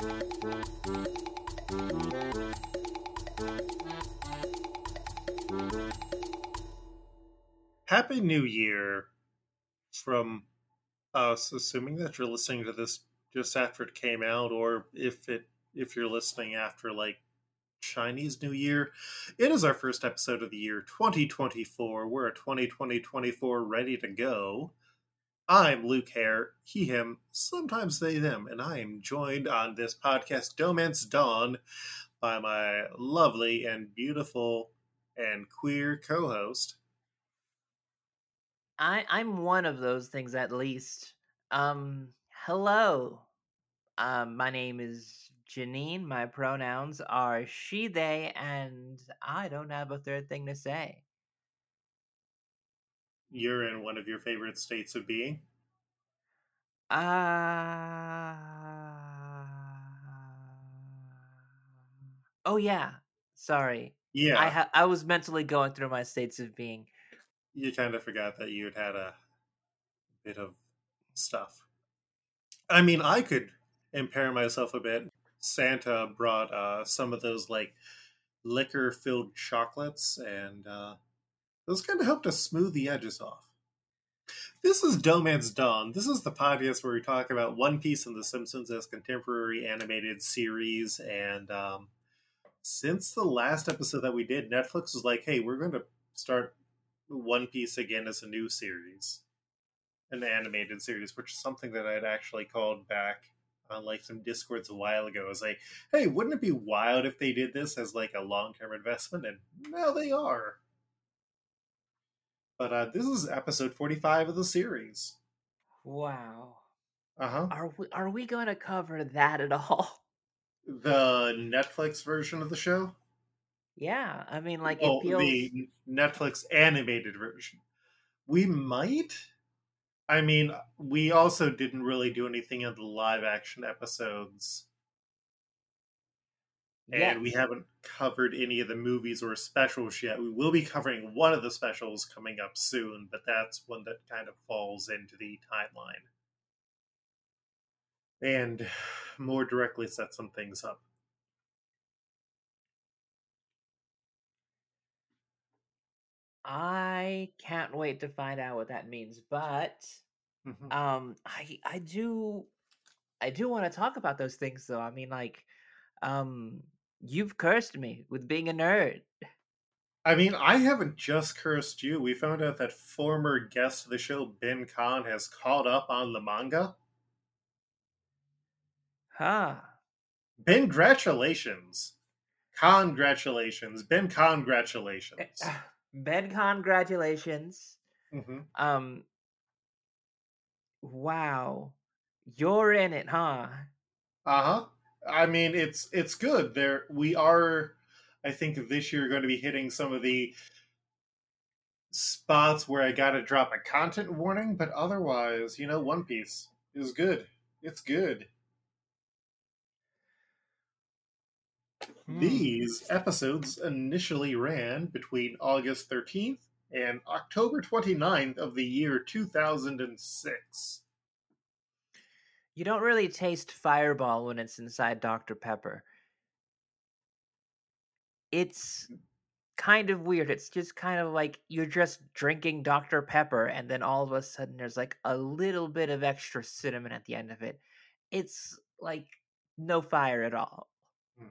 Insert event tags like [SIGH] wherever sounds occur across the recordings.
Happy New Year from us, assuming that you're listening to this just after it came out, or if it if you're listening after like Chinese New Year. It is our first episode of the year 2024. We're at 2020-24 ready to go. I'm Luke Hare, he, him, sometimes they, them, and I am joined on this podcast, Dohmance Dawn, by my lovely and beautiful and queer co-host. I I'm one of those things at least. Um, hello. Um, my name is Janine. My pronouns are she, they, and I don't have a third thing to say. You're in one of your favorite states of being. Uh Oh yeah. Sorry. Yeah, I ha- I was mentally going through my states of being. you kind of forgot that you had had a bit of stuff. I mean, I could impair myself a bit. Santa brought uh, some of those like liquor filled chocolates, and uh, those kind of helped to smooth the edges off. This is Dohmance Dawn. This is the podcast where we talk about One Piece and The Simpsons as contemporary animated series. And um, since the last episode that we did, Netflix was like, hey, we're going to start One Piece again as a new series, an animated series, which is something that I'd actually called back on like some discords a while ago. I was like, hey, wouldn't it be wild if they did this as like a long term investment? And now they are. But uh, this is episode 45 of the series. Wow. Uh huh. Are we are we going to cover that at all? The Netflix version of the show? Yeah, I mean, like oh, it feels. the Netflix animated version. We might. I mean, we also didn't really do anything in the live action episodes, and we haven't covered any of the movies or specials yet. We will be covering one of the specials coming up soon, but that's one that kind of falls into the timeline and [SIGHS] more directly sets some things up. I can't wait to find out what that means, but Mhm. um I I do I do want to talk about those things though. I mean like um you've cursed me with being a nerd. I mean, I haven't just cursed you. We found out that former guest of the show, Ben Khan, has caught up on the manga. Huh. Ben, congratulations. Congratulations. Ben, Eh, congratulations. Ben congratulations. hmm Um wow. You're in it, huh? Uh huh. I mean, it's it's good. There, we are. I think this year going to be hitting some of the spots where I got to drop a content warning, but otherwise, you know, One Piece is good. It's good. Hmm. These episodes initially ran between August 13th and October 29th of the year 2006. You don't really taste fireball when it's inside Dr. Pepper. It's kind of weird. It's just kind of like you're just drinking Dr. Pepper, and then all of a sudden there's like a little bit of extra cinnamon at the end of it. It's like no fire at all. Hmm.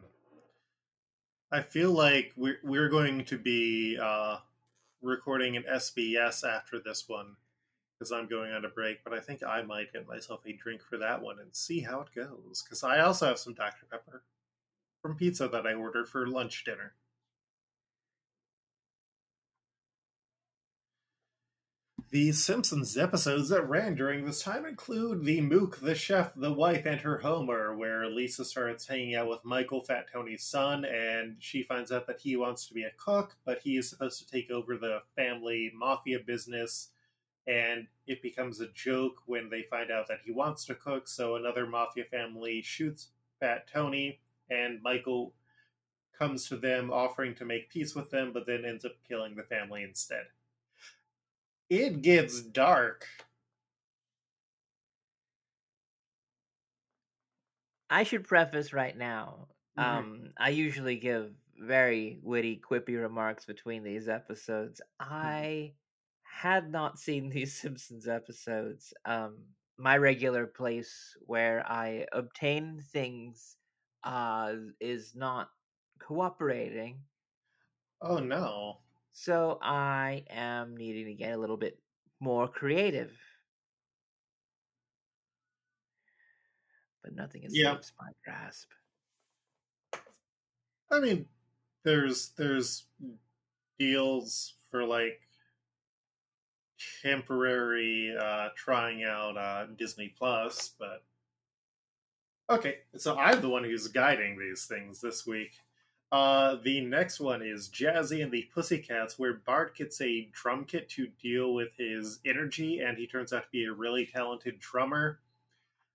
I feel like we're, we're going to be uh, recording an SBS after this one because I'm going on a break, but I think I might get myself a drink for that one and see how it goes because I also have some Dr. Pepper from pizza that I ordered for lunch dinner. The Simpsons episodes that ran during this time include the Mook, the Chef, the Wife, and her Homer, where Lisa starts hanging out with Michael, Fat Tony's son, and she finds out that he wants to be a cook, but he is supposed to take over the family mafia business, and it becomes a joke when they find out that he wants to cook, so another mafia family shoots Fat Tony, and Michael comes to them offering to make peace with them, but then ends up killing the family instead. It gets dark. I should preface right now. Mhm. Um, I usually give very witty, quippy remarks between these episodes. I had not seen these [LAUGHS] Simpsons episodes. Um, my regular place where I obtain things uh, is not cooperating. Oh no. So I am needing to get a little bit more creative. But nothing Yeah. escapes my grasp. I mean, there's there's deals for like temporary uh trying out uh Disney Plus, but okay, so I'm the one who's guiding these things this week. Uh the next one is Jazzy and the Pussycats, where Bart gets a drum kit to deal with his energy, and he turns out to be a really talented drummer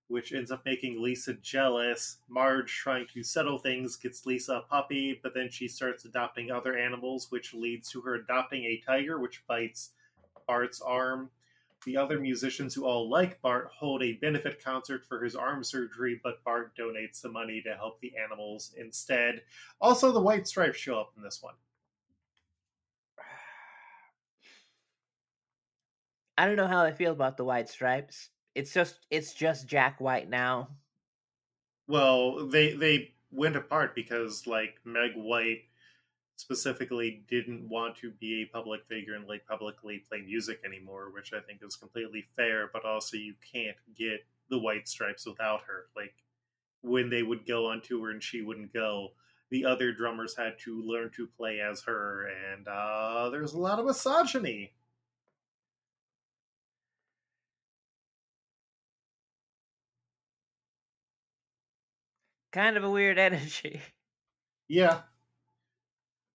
which ends up making Lisa jealous. Marge, trying to settle things, gets Lisa a puppy, but then she starts adopting other animals, which leads to her adopting a tiger, which bites Bart's arm. The other musicians who all like Bart hold a benefit concert for his arm surgery, but Bart donates the money to help the animals instead. Also, the White Stripes show up in this one. [SIGHS] I don't know how I feel about the white stripes. It's just it's just Jack White now. Well, they they went apart because like Meg White specifically didn't want to be a public figure and like publicly play music anymore, which I think is completely fair, but also you can't get the White Stripes without her. Like when they would go on tour and she wouldn't go, the other drummers had to learn to play as her, and uh, there's a lot of misogyny. Kind of a weird [LAUGHS] energy. Yeah.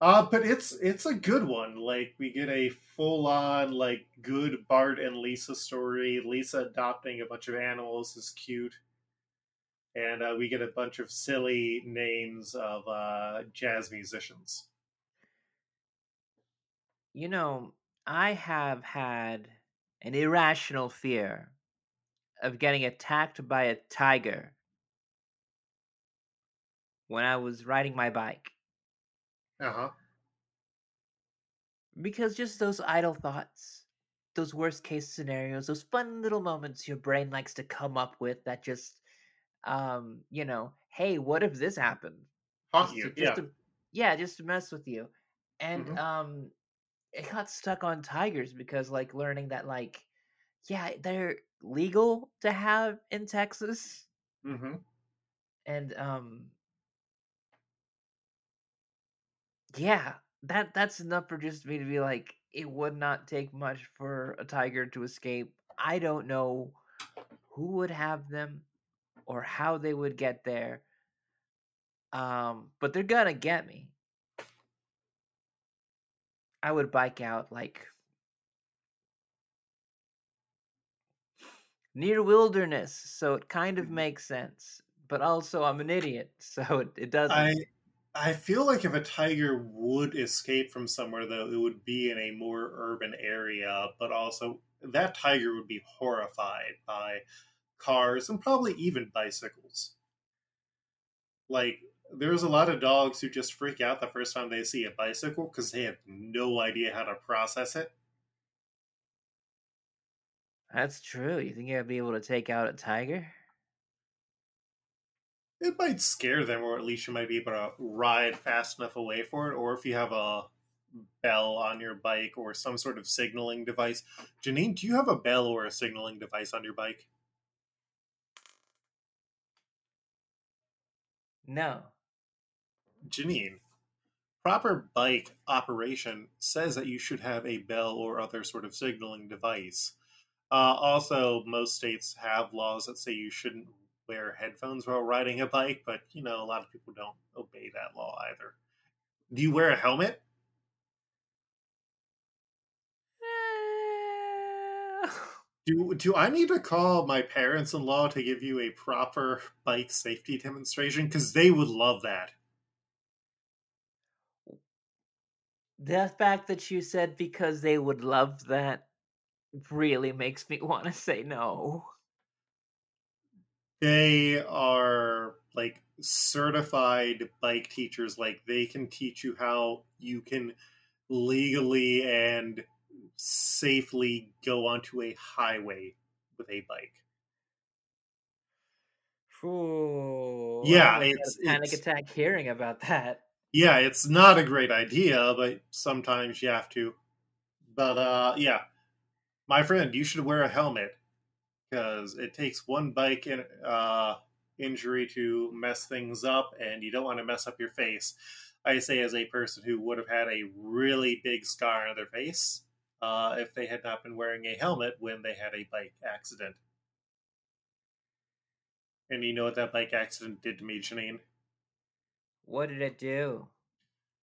Uh, but it's it's a good one. Like we get a full on like good Bart and Lisa story. Lisa adopting a bunch of animals is cute, and uh, we get a bunch of silly names of uh, jazz musicians. You know, I have had an irrational fear of getting attacked by a tiger when I was riding my bike. Uh huh. Because just those idle thoughts, those worst case scenarios, those fun little moments your brain likes to come up with that just, um, you know, hey, what if this happened? Haunt Just you, yeah. to- yeah, just to mess with you. And Mhm. um, it got stuck on tigers because, like, learning that, like, yeah, they're legal to have in Texas, Mm-hmm. and um, yeah, that that's enough for just me to be like, it would not take much for a tiger to escape. I don't know who would have them or how they would get there. Um, but they're gonna get me. I would bike out like near wilderness, so it kind of Mhm. makes sense. But also, I'm an idiot, [LAUGHS] so it, it doesn't. I I feel like if a tiger would escape from somewhere, though, it would be in a more urban area. But also, that tiger would be horrified by cars and probably even bicycles. Like, there's a lot of dogs who just freak out the first time they see a bicycle because they have no idea how to process it. That's true. You think I'd be able to take out a tiger? It might scare them, or at least you might be able to ride fast enough away for it. Or if you have a bell on your bike or some sort of signaling device. Janine, do you have a bell or a signaling device on your bike? No. Janine, proper bike operation says that you should have a bell or other sort of signaling device. Uh, also, most states have laws that say you shouldn't wear headphones while riding a bike, but you know, a lot of people don't obey that law either. Do you wear a helmet? [LAUGHS] Do do I need to call my parents in law to give you a proper bike safety demonstration? Because they would love that. The fact that you said because they would love that really makes me want to say no. They are like certified bike teachers. Like they can teach you how you can legally and safely go onto a highway with a bike. Ooh, Yeah, it's- a panic it's- attack hearing about that. Yeah, it's not a great idea, but sometimes you have to. But uh yeah. My friend, you should wear a helmet because it takes one bike in, uh injury to mess things up and you don't want to mess up your face. I say as a person who would have had a really big scar on their face uh, if they had not been wearing a helmet when they had a bike accident. And you know what that bike accident did to me, Janine? What did it do?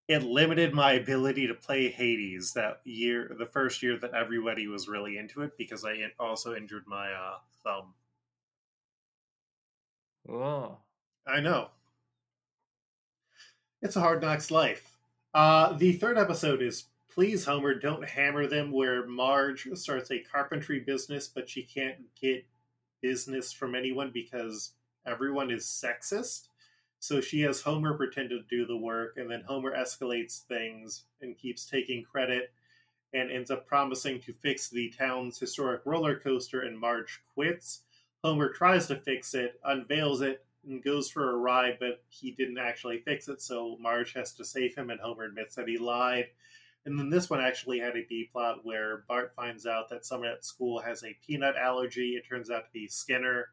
It limited my ability to play Hades that year, the first year that everybody was really into it, because I also injured my uh, thumb. Oh, I know. It's a hard knocks life. Uh, the third episode is Please, Homer, Don't Hammer Them, where Marge starts a carpentry business, but she can't get business from anyone because everyone is sexist. So she has Homer pretend to do the work, and then Homer escalates things and keeps taking credit and ends up promising to fix the town's historic roller coaster, and Marge quits. Homer tries to fix it, unveils it, and goes for a ride, but he didn't actually fix it, so Marge has to save him, and Homer admits that he lied. And then this one actually had a B plot where Bart finds out that someone at school has a peanut allergy. It turns out to be Skinner,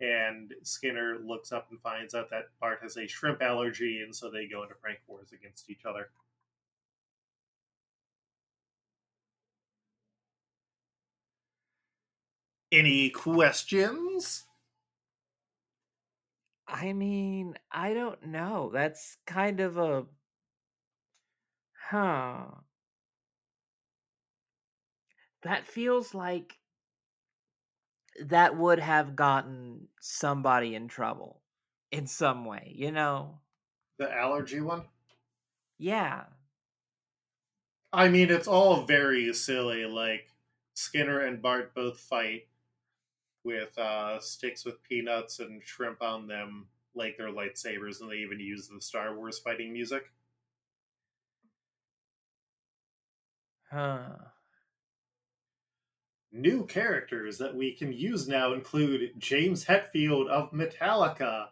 and Skinner looks up and finds out that Bart has a shrimp allergy, and so they go into prank wars against each other. Any questions? I mean, I don't know. That's kind of a. Huh. That feels like that would have gotten somebody in trouble in some way, you know? The allergy one? Yeah. I mean, it's all very silly. Like Skinner and Bart both fight with uh, sticks with peanuts and shrimp on them, like they're lightsabers, and they even use the Star Wars fighting music. Huh. New characters that we can use now include James Hetfield of Metallica,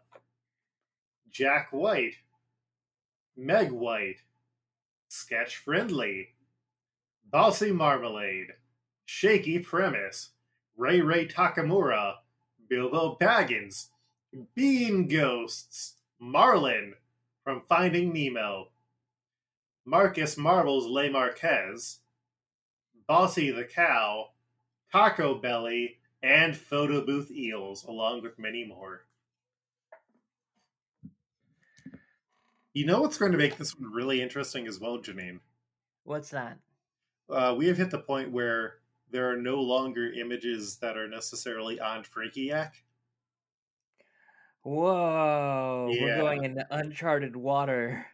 Jack White, Meg White, Sketch Friendly, Bossy Marmalade, Shaky Premise, Ray Ray Takamura, Bilbo Baggins, Bean Ghosts, Marlin from Finding Nemo, Marcus Marbles Le Marquez, Bossy the Cow, Taco Belly, and Photo Booth Eels, along with many more. You know what's going to make this one really interesting as well, Janine? What's that? Uh, we have hit the point where there are no longer images that are necessarily on Frankiac. Whoa. We're going into uncharted water.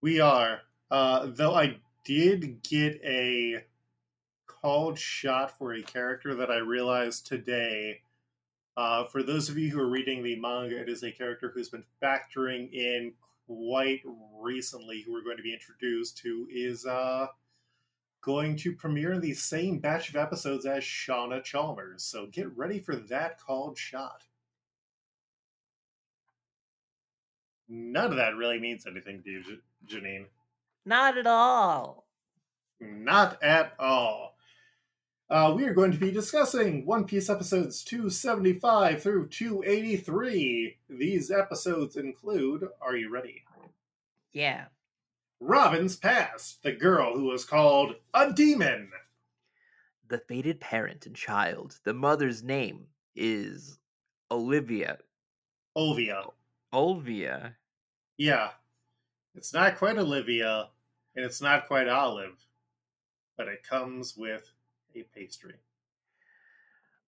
We are. Uh, though I did get a called shot for a character that I realized today. Uh, for those of you who are reading the manga, it is a character who's been factoring in quite recently, who we're going to be introduced to, is uh, going to premiere in the same batch of episodes as Shauna Chalmers. So get ready for that called shot. None of that really means anything to you, Janine. Not at all. Not at all. Uh, we are going to be discussing One Piece episodes 275 through 283. These episodes include, are you ready? Yeah. Robin's Past, the girl who was called a demon. The fated parent and child. The mother's name is Olivia. Olvia. Olvia. Yeah. It's not quite Olivia, and it's not quite Olive, but it comes with a pastry.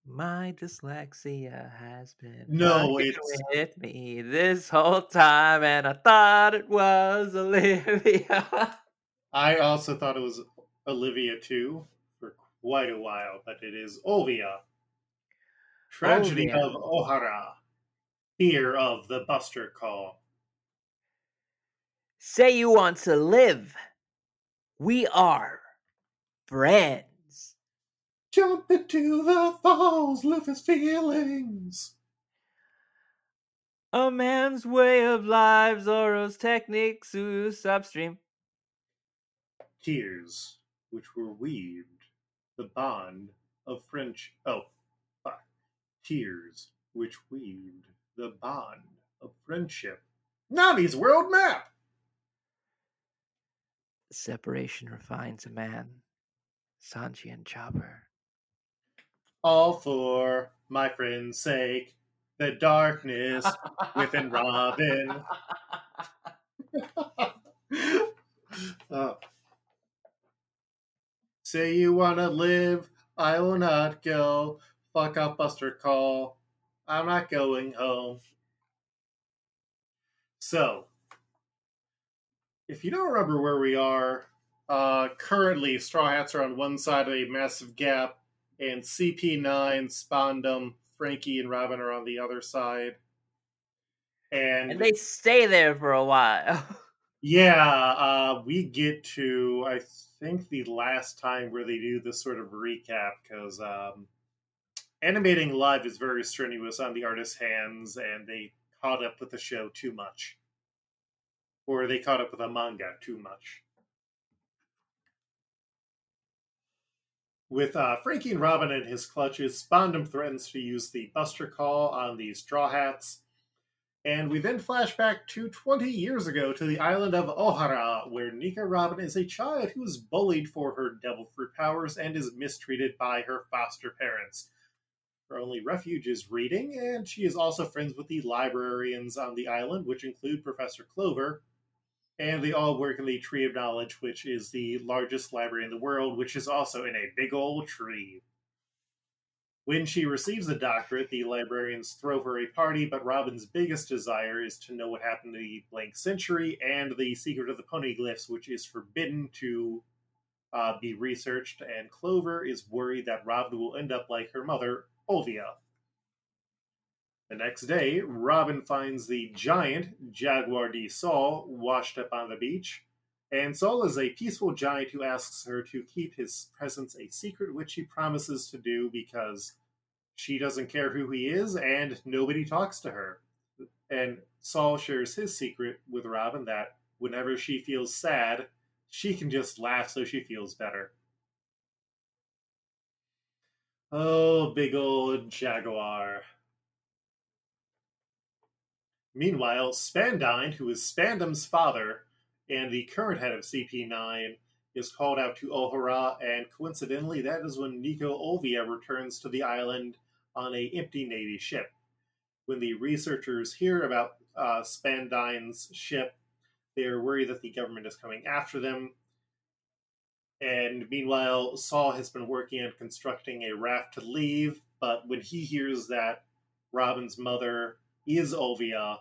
My dyslexia has been No, it's- with me this whole time, and I thought it was Olivia. [LAUGHS] I also thought it was Olivia too for quite a while, but it is Olvia. Tragedy Olvia. of Ohara. Fear of the Buster Call. Say you want to live. We are friends. Jump into the falls, live his feelings. A man's way of life, Zoro's techniques, Usopp's dream. Tears, which were weaved, the bond of French. Oh, fuck. Tears, which weaved the bond of friendship. Nami's world map! Separation refines a man. Sanji and Chopper. All for my friend's sake. The darkness within Robin. [LAUGHS] Uh, say you wanna live, I will not go. Fuck off, Buster Call. I'm not going home. So, if you don't remember where we are, uh, currently Straw Hats are on one side of a massive gap, and CP9, Spandam, Franky, and Robin are on the other side. And, And they stay there for a while. [LAUGHS] yeah, uh, we get to I think the last time where they do this sort of recap because um, animating live is very strenuous on the artist's hands, and they caught up with the show too much, or they caught up with the manga too much. With uh, Franky and Robin in his clutches, Spandam threatens to use the Buster Call on these Straw Hats. And we then flash back to 20 years ago to the island of Ohara, where Nico Robin is a child who is bullied for her devil fruit powers and is mistreated by her foster parents. Her only refuge is reading, and she is also friends with the librarians on the island, which include Professor Clover, and they all work in the Tree of Knowledge, which is the largest library in the world, which is also in a big old tree. When she receives a doctorate, the librarians throw her a party, but Robin's biggest desire is to know what happened to the blank century and the secret of the poneglyphs, which is forbidden to uh, be researched, and Clover is worried that Robin will end up like her mother, Olvia. The next day, Robin finds the giant Jaguar D. Saul washed up on the beach, and Saul is a peaceful giant who asks her to keep his presence a secret, which she promises to do because she doesn't care who he is and nobody talks to her. And Saul shares his secret with Robin that whenever she feels sad, she can just laugh so she feels better. Oh, big old Jaguar. Meanwhile, Spandine, who is Spandam's father and the current head of CP9, is called out to Ohara, and coincidentally, that is when Nico Olvia returns to the island on a empty Navy ship. When the researchers hear about uh, Spandine's ship, they are worried that the government is coming after them. And meanwhile, Saul has been working on constructing a raft to leave, but when he hears that Robin's mother is Olvia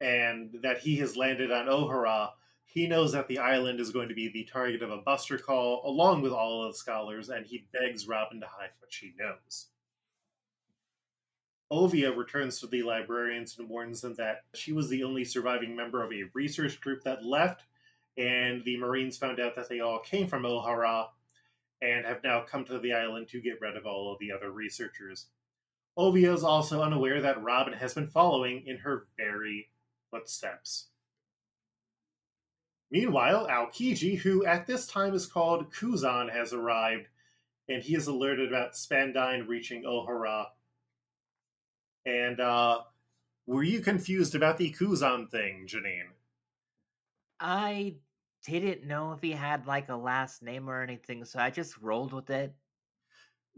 and that he has landed on Ohara, he knows that the island is going to be the target of a buster call along with all of the scholars, and he begs Robin to hide what she knows. Olvia returns to the librarians and warns them that she was the only surviving member of a research group that left, and the Marines found out that they all came from Ohara and have now come to the island to get rid of all of the other researchers. Olvia is also unaware that Robin has been following in her very footsteps. Meanwhile, Aokiji, who at this time is called Kuzan, has arrived, and he is alerted about Spandine reaching Ohara. And uh, were you confused about the Kuzan thing, Janine? I didn't know if he had like a last name or anything, so I just rolled with it.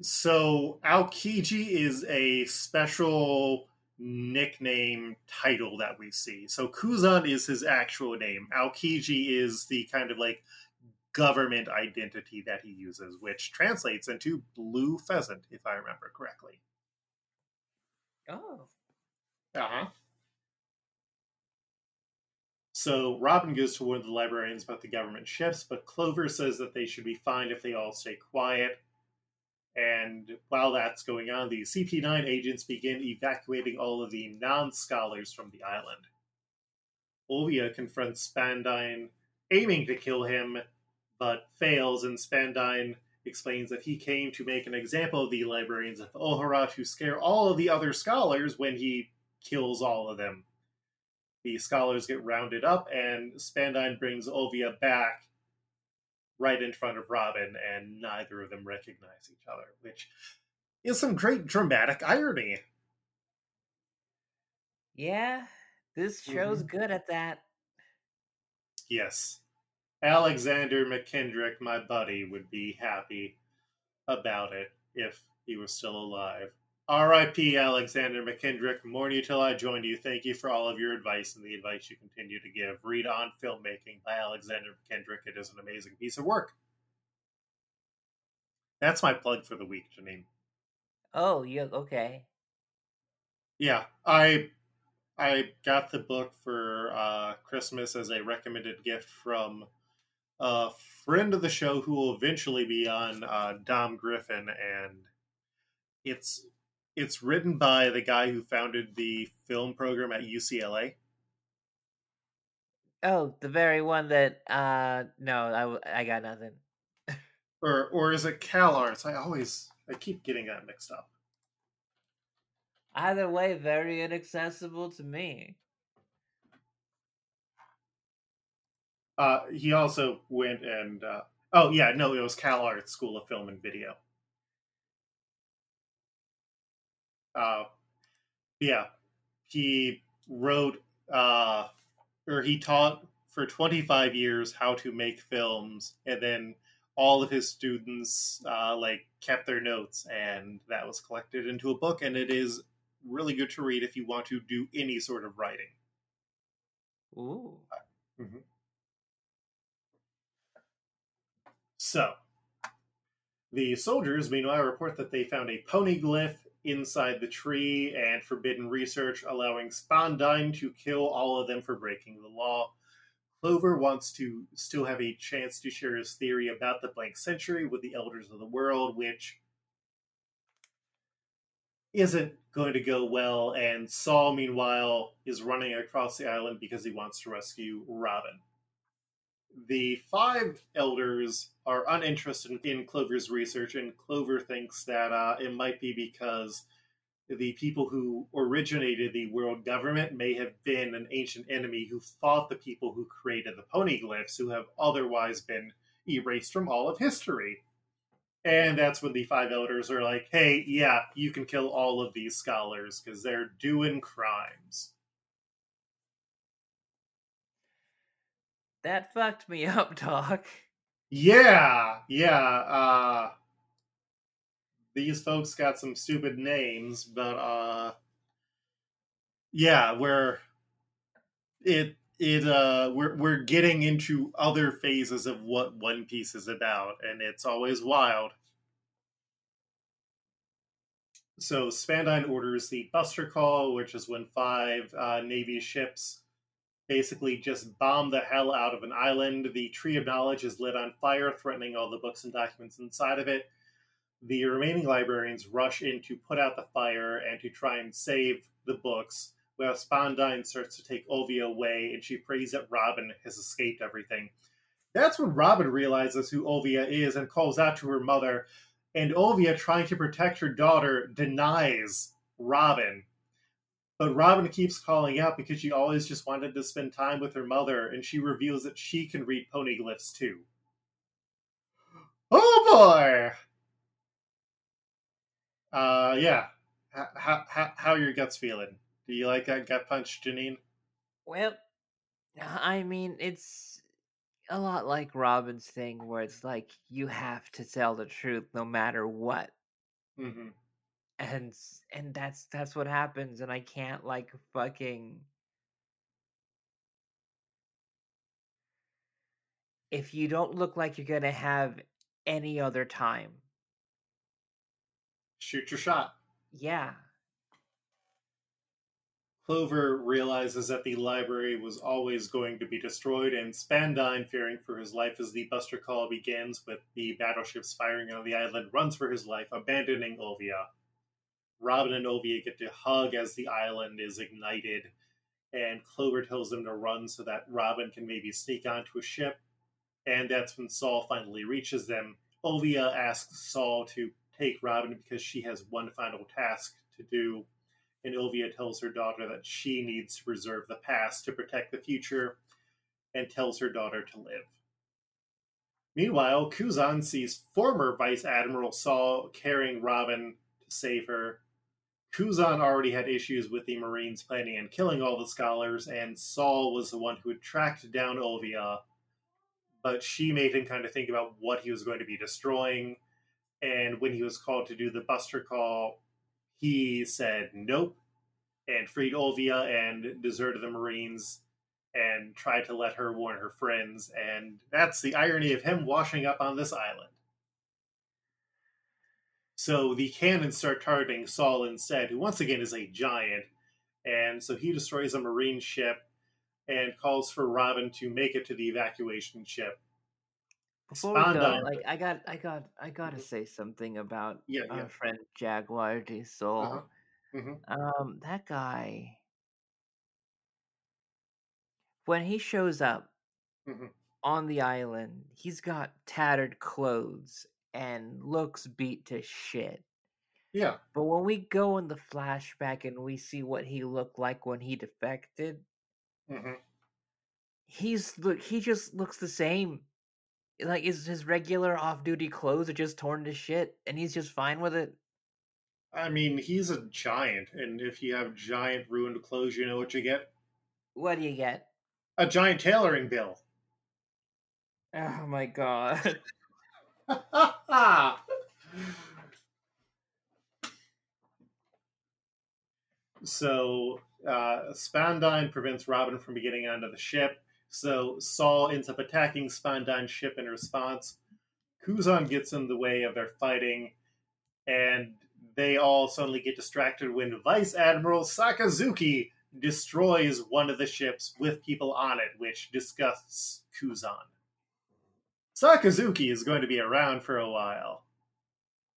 So Aokiji is a special nickname title that we see. So Kuzan is his actual name. Aokiji is the kind of like government identity that he uses, which translates into blue pheasant, if I remember correctly. Oh. Uh huh. So Robin goes to warn the librarians about the government ships, but Clover says that they should be fine if they all stay quiet. And while that's going on, the CP9 agents begin evacuating all of the non scholars from the island. Olvia confronts Spandine, aiming to kill him, but fails, and Spandine explains that he came to make an example of the librarians of Ohara to scare all of the other scholars when he kills all of them. The scholars get rounded up, and Spandine brings Olvia back right in front of Robin, and neither of them recognize each other, which is some great dramatic irony. Yeah, this show's mm-hmm. good at that. Yes. Alexander Mackendrick, my buddy, would be happy about it if he was still alive. R.I.P. Alexander Mackendrick. Mourn you till I joined you. Thank you for all of your advice and the advice you continue to give. Read on filmmaking by Alexander Mackendrick. It is an amazing piece of work. That's my plug for the week, Janine. Oh, yeah, okay. Yeah, I I got the book for uh, Christmas as a recommended gift from a friend of the show who will eventually be on uh, Dom Griffin, and it's it's written by the guy who founded the film program at UCLA. Oh, the very one that uh no, I I got nothing. or or is it Cal Arts? I always I keep getting that mixed up. Either way, very inaccessible to me. Uh, he also went and uh, oh yeah, no, it was Cal Arts School of Film and Video. Uh, yeah, he wrote uh, or he taught for 25 years how to make films, and then all of his students uh, like kept their notes, and that was collected into a book, and it is really good to read if you want to do any sort of writing. Ooh. Mm-hmm. So, the soldiers, meanwhile, report that they found a poneglyph inside the tree and forbidden research, allowing Spandine to kill all of them for breaking the law. Clover wants to still have a chance to share his theory about the blank century with the elders of the world, which isn't going to go well. And Saul, meanwhile, is running across the island because he wants to rescue Robin. The five elders are uninterested in Clover's research, and Clover thinks that uh, it might be because the people who originated the world government may have been an ancient enemy who fought the people who created the poneglyphs, who have otherwise been erased from all of history. And that's when the five elders are like, hey, yeah, you can kill all of these scholars because they're doing crimes. That fucked me up, [LAUGHS] Doc. Yeah, yeah. Uh, these folks got some stupid names, but uh, yeah, we're it it uh we're we're getting into other phases of what One Piece is about, and it's always wild. So Spandine orders the Buster Call, which is when five uh, Navy ships basically just bomb the hell out of an island. The Tree of Knowledge is lit on fire, threatening all the books and documents inside of it. The remaining librarians rush in to put out the fire and to try and save the books while Spandine starts to take Olvia away, and she prays that Robin has escaped everything. That's when Robin realizes who Olvia is and calls out to her mother, and Olvia, trying to protect her daughter, denies Robin. But Robin keeps calling out because she always just wanted to spend time with her mother, and she reveals that she can read poneglyphs too. Oh boy! Uh, yeah. How, how, how your guts feeling? Do you like that gut punch, Janine? Well, I mean, it's a lot like Robin's thing, where it's like you have to tell the truth no matter what. Mm-hmm. And and that's that's what happens, and I can't like fucking. If you don't look like you're gonna have any other time, shoot your shot. Yeah. Clover realizes that the library was always going to be destroyed, and Spandine, fearing for his life as the Buster Call begins with the battleships firing on the island, runs for his life, abandoning Olvia. Robin and Olvia get to hug as the island is ignited, and Clover tells them to run so that Robin can maybe sneak onto a ship. And that's when Saul finally reaches them. Olvia asks Saul to take Robin because she has one final task to do and Olvia tells her daughter that she needs to preserve the past to protect the future and tells her daughter to live. Meanwhile, Kuzan sees former Vice Admiral Saul carrying Robin to save her. Kuzan already had issues with the Marines planning and killing all the scholars, and Saul was the one who had tracked down Olvia, but she made him kind of think about what he was going to be destroying. And when he was called to do the Buster call, he said nope and freed Olvia and deserted the Marines and tried to let her warn her friends. And that's the irony of him washing up on this island. So the cannons start targeting Saul instead, who once again is a giant. And so he destroys a Marine ship and calls for Robin to make it to the evacuation ship. Before we go, like I got, I got, I got to mm-hmm. say something about yeah, our yeah. friend Jaguar D. Saul. Uh-huh. Mm-hmm. Um, that guy, when he shows up Mm-hmm. on the island, he's got tattered clothes and looks beat to shit. Yeah. But when we go in the flashback and we see what he looked like when he defected, Mm-hmm. he's look he just looks the same. Like is his regular off-duty clothes are just torn to shit, and he's just fine with it. I mean, he's a giant, and if you have giant ruined clothes, you know what you get? What do you get? A giant tailoring bill. Oh my god. [LAUGHS] [LAUGHS] so uh, Spandine prevents Robin from getting onto the ship. So Saul ends up attacking Spandine's ship in response. Kuzan gets in the way of their fighting, and they all suddenly get distracted when Vice Admiral Sakazuki destroys one of the ships with people on it, which disgusts Kuzan. Sakazuki is going to be around for a while.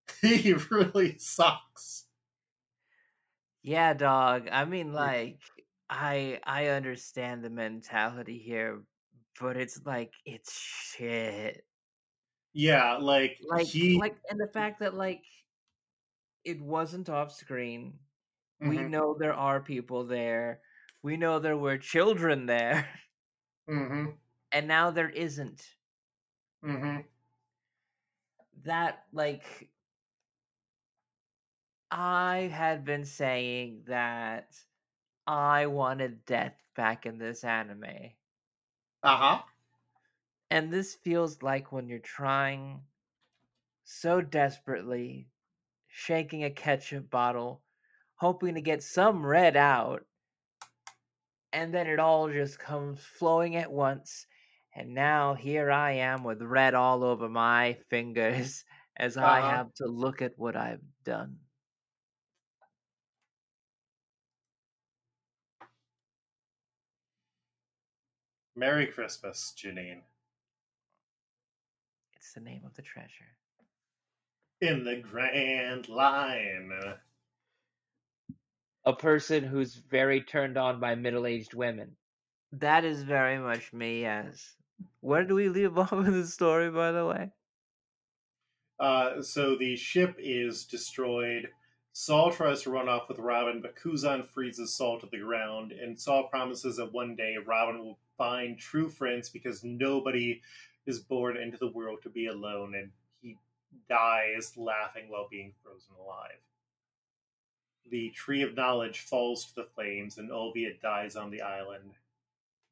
[LAUGHS] he really sucks. Yeah, dog. I mean, like, I I understand the mentality here, but it's like it's shit. Yeah, like Like, he. like, and the fact that like it wasn't off screen. We Mhm, know there are people there. We know there were children there, mhm, and now there isn't. Mhm. That like I had been saying that I wanted death back in this anime. Uh huh. And this feels like when you're trying so desperately, shaking a ketchup bottle, hoping to get some red out, and then it all just comes flowing at once. And now here I am with red all over my fingers [LAUGHS] as I Uh-huh. have to look at what I've done. Merry Christmas, Janine. It's the name of the treasure. In the Grand Line. A person who's very turned on by middle aged women. That is very much me, yes. Where do we leave [LAUGHS] off in the story, by the way? Uh, so the ship is destroyed. Saul tries to run off with Robin, but Kuzan freezes Saul to the ground, and Saul promises that one day Robin will find true friends because nobody is born into the world to be alone, and he dies laughing while being frozen alive. The Tree of Knowledge falls to the flames, and Olvia dies on the island.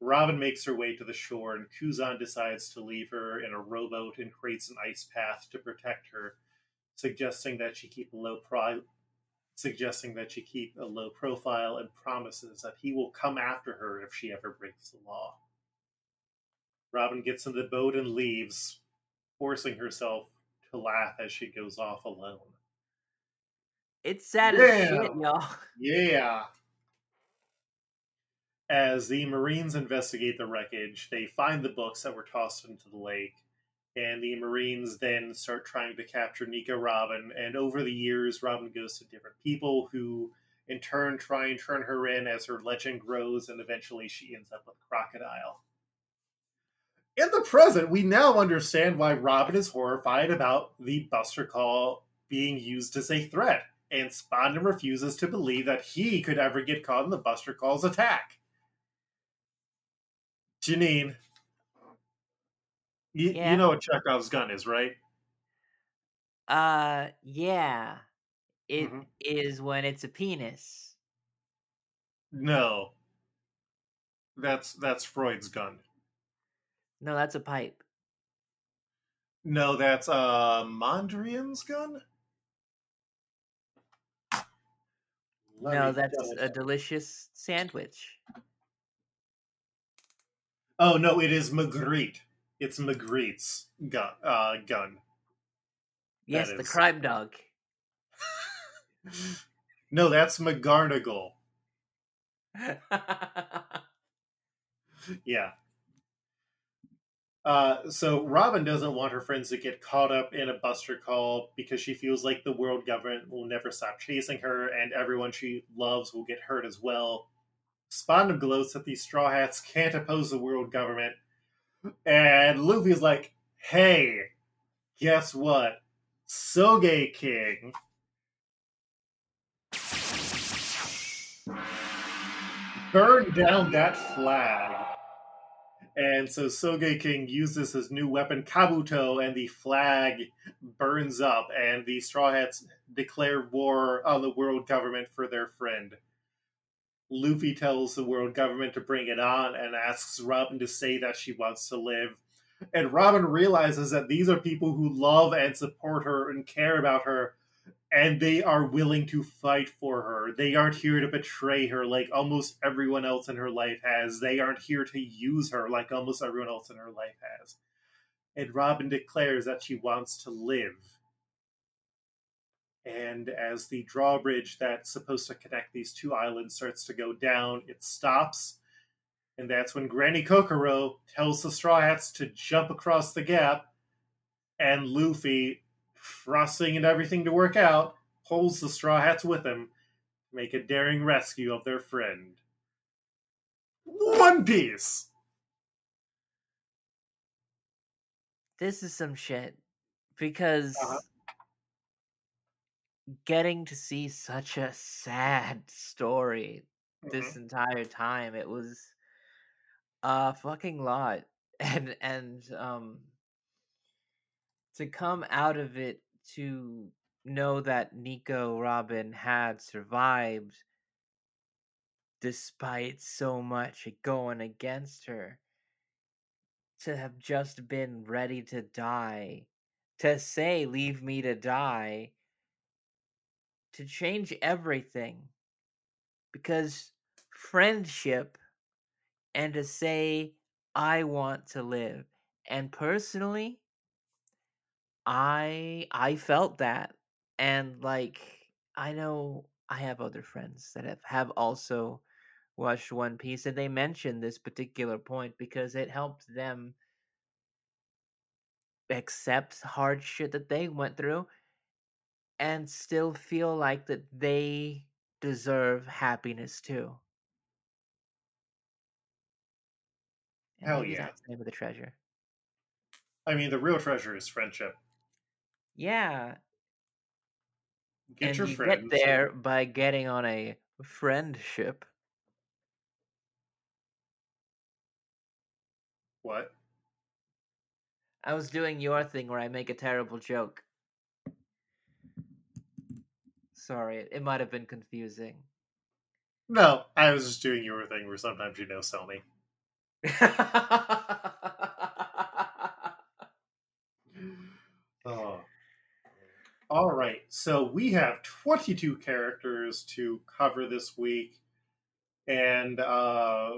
Robin makes her way to the shore, and Kuzan decides to leave her in a rowboat and creates an ice path to protect her, suggesting that she keep a low pro- suggesting that she keep a low profile and promises that he will come after her if she ever breaks the law. Robin gets in the boat and leaves, forcing herself to laugh as she goes off alone. It's sad as shit, y'all. [LAUGHS] Yeah. As the Marines investigate the wreckage, they find the books that were tossed into the lake, and the Marines then start trying to capture Nico Robin. And over the years, Robin goes to different people who, in turn, try and turn her in as her legend grows, and eventually she ends up with Crocodile. In the present, we now understand why Robin is horrified about the Buster Call being used as a threat, and Spandam refuses to believe that he could ever get caught in the Buster Call's attack. Janine, you, Yeah. you know what Chekhov's gun is, right? Uh, yeah. It is Mhm. when it's a penis. No. That's that's Freud's gun. No, that's a pipe. No, that's uh Mondrian's gun. Let no, that's a delicious sandwich. Oh no, it is Magritte. It's Magritte's gun. Uh, gun. Yes, the is- crime dog. [LAUGHS] No, that's McGarnagle. [LAUGHS] Yeah. Uh, so Robin doesn't want her friends to get caught up in a Buster call because she feels like the world government will never stop chasing her, and everyone she loves will get hurt as well. Spandam gloats that these Straw Hats can't oppose the world government, and Luffy's like, "Hey, guess what? Sogeking." Burn down that flag. And so Sogeking uses his new weapon Kabuto, and the flag burns up, and the Straw Hats declare war on the world government for their friend. Luffy tells the world government to bring it on and asks Robin to say that she wants to live. And Robin realizes that these are people who love and support her and care about her, and they are willing to fight for her. They aren't here to betray her like almost everyone else in her life has. They aren't here to use her like almost everyone else in her life has. And Robin declares that she wants to live. And as the drawbridge that's supposed to connect these two islands starts to go down, it stops. And that's when Granny Kokoro tells the Straw Hats to jump across the gap. And Luffy, trusting and everything to work out, pulls the Straw Hats with him to make a daring rescue of their friend. One Piece! this is some shit because Uh-huh. Getting to see such a sad story this Mhm. entire time it was a fucking lot [LAUGHS] and and um to come out of it to know that Nico Robin had survived despite so much going against her to have just been ready to die to say leave me to die to change everything because friendship and to say I want to live. And personally I I felt that. And like I know I have other friends that have, have also watched One Piece and they mentioned this particular point because it helped them accept hard shit that they went through and still feel like that they deserve happiness too. And Hell yeah. that's the name of the treasure. I mean, the real treasure is friendship. Yeah, Get and your you friends. get there by getting on a friendship. What? I was doing your thing where I make a terrible joke. Sorry, it, it might have been confusing. No, I was just doing your thing where sometimes you know sell me. Oh. All right, so we have 22 characters to cover this week, and uh,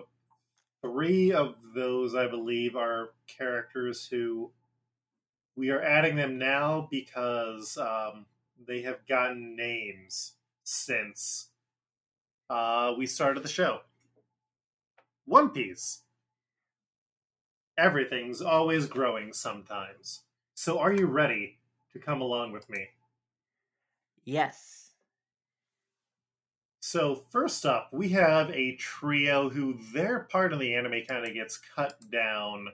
three of those, I believe, are characters who we are adding them now because um, they have gotten names since uh, we started the show. One Piece. Everything's always growing sometimes. So are you ready to come along with me? Yes. So first up, we have a trio who their part in the anime kind of gets cut down,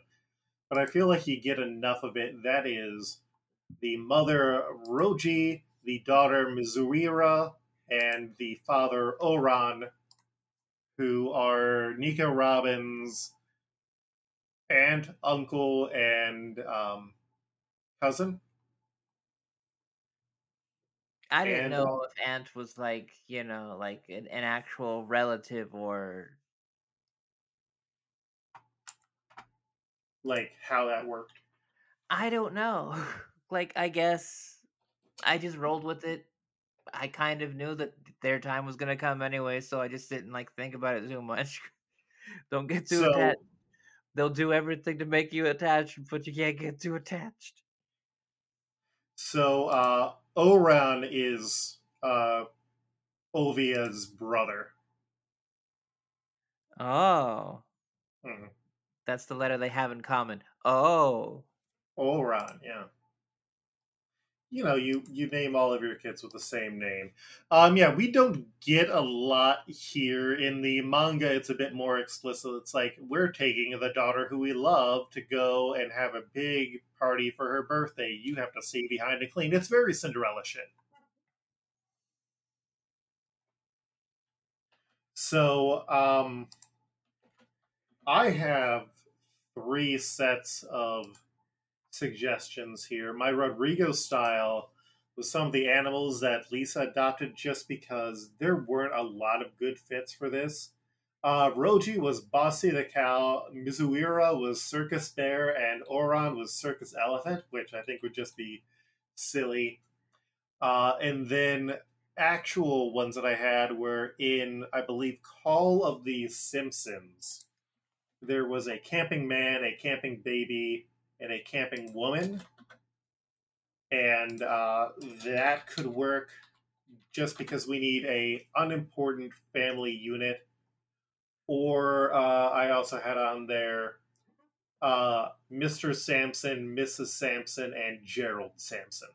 but I feel like you get enough of it. That is the mother Roji, the daughter Mizuira, and the father Oran, who are Nico Robin's aunt, uncle, and um, cousin. I didn't And- know if aunt was like, you know, like an, an actual relative or Like how that worked. I don't know. [LAUGHS] like I guess I just rolled with it. I kind of knew that their time was gonna come anyway, so I just didn't like think about it too much. [LAUGHS] don't get too So- attached. They'll do everything to make you attached, but you can't get too attached. So uh, Oran is uh, Olvia's brother. Oh, Mhm. that's the letter they have in common. Oh, Oran, yeah. You know, you you name all of your kids with the same name. Um, yeah, we don't get a lot here in the manga. It's a bit more explicit. It's like we're taking the daughter who we love to go and have a big party for her birthday. You have to stay behind and clean. It's very Cinderella shit. So, um, I have three sets of suggestions here. My Rodrigo style was some of the animals that Lisa adopted just because there weren't a lot of good fits for this. Uh, Roji was Bossy the cow, Mizuira was Circus Bear, and Oran was Circus Elephant, which I think would just be silly. Uh, and then actual ones that I had were in, I believe, Call of the Simpsons. There was a camping man, a camping baby, and a camping woman. And uh, that could work just because we need a unimportant family unit. Or uh, I also had on there uh, Mr. Sampson, Mrs. Sampson, and Gerald Sampson,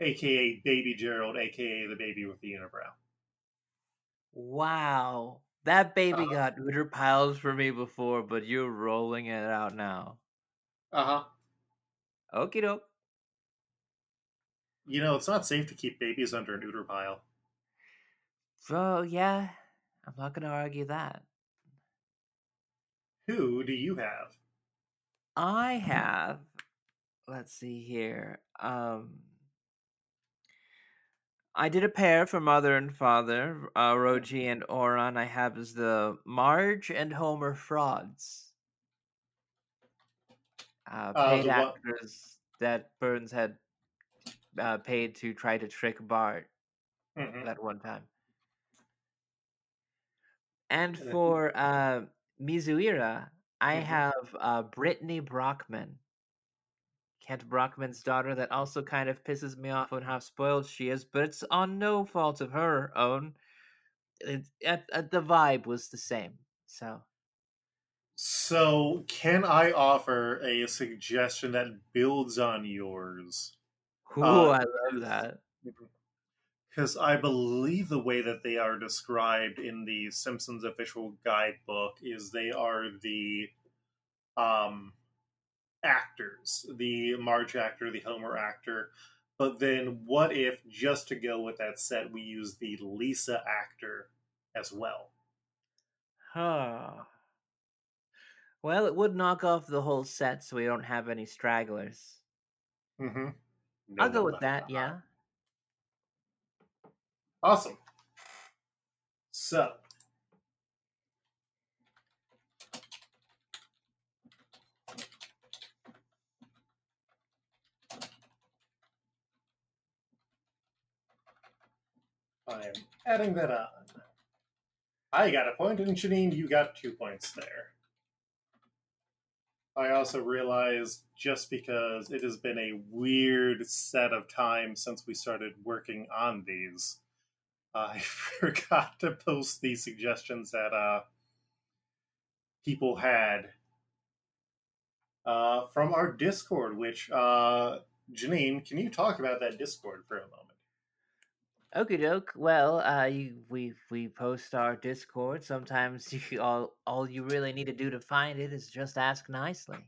aka Baby Gerald, aka the baby with the unibrow. wow. That baby Uh-huh. got Uter piles for me before, but you're rolling it out now. Uh huh. Okie doke. You know, it's not safe to keep babies under an neuter pile. So yeah, I'm not gonna argue that. Who do you have? I have let's see here. Um I did a pair for mother and father, uh, Roji and Oran. I have is the Marge and Homer frauds. Uh, Uh, paid one- actors that Burns had uh, paid to try to trick Bart Mhm. at one time. And for uh, Mizuira, I Mhm. have uh, Brittany Brockman, Kent Brockman's daughter, that also kind of pisses me off on how spoiled she is, but it's on no fault of her own. It, at, at the vibe was the same. So, So, can I offer a suggestion that builds on yours? ooh, Uh, I love that. [LAUGHS] Because I believe the way that they are described in the Simpsons official guidebook is they are the um, actors, the Marge actor, the Homer actor. But then, what if, just to go with that set, we use the Lisa actor as well? Huh. Well, it would knock off the whole set so we don't have any stragglers. Mm-hmm. I'll go with that, yeah. Awesome. So, I am adding that on. I got a point, and Janine, you got two points there. I also realized just because it has been a weird set of time since we started working on these, I [LAUGHS] forgot to post the suggestions that uh, people had uh, from our Discord, which uh, Janine, can you talk about that Discord for a moment? Okie doke. Well, uh, you, we we post our Discord. Sometimes [LAUGHS] you, all all you really need to do to find it is just ask nicely.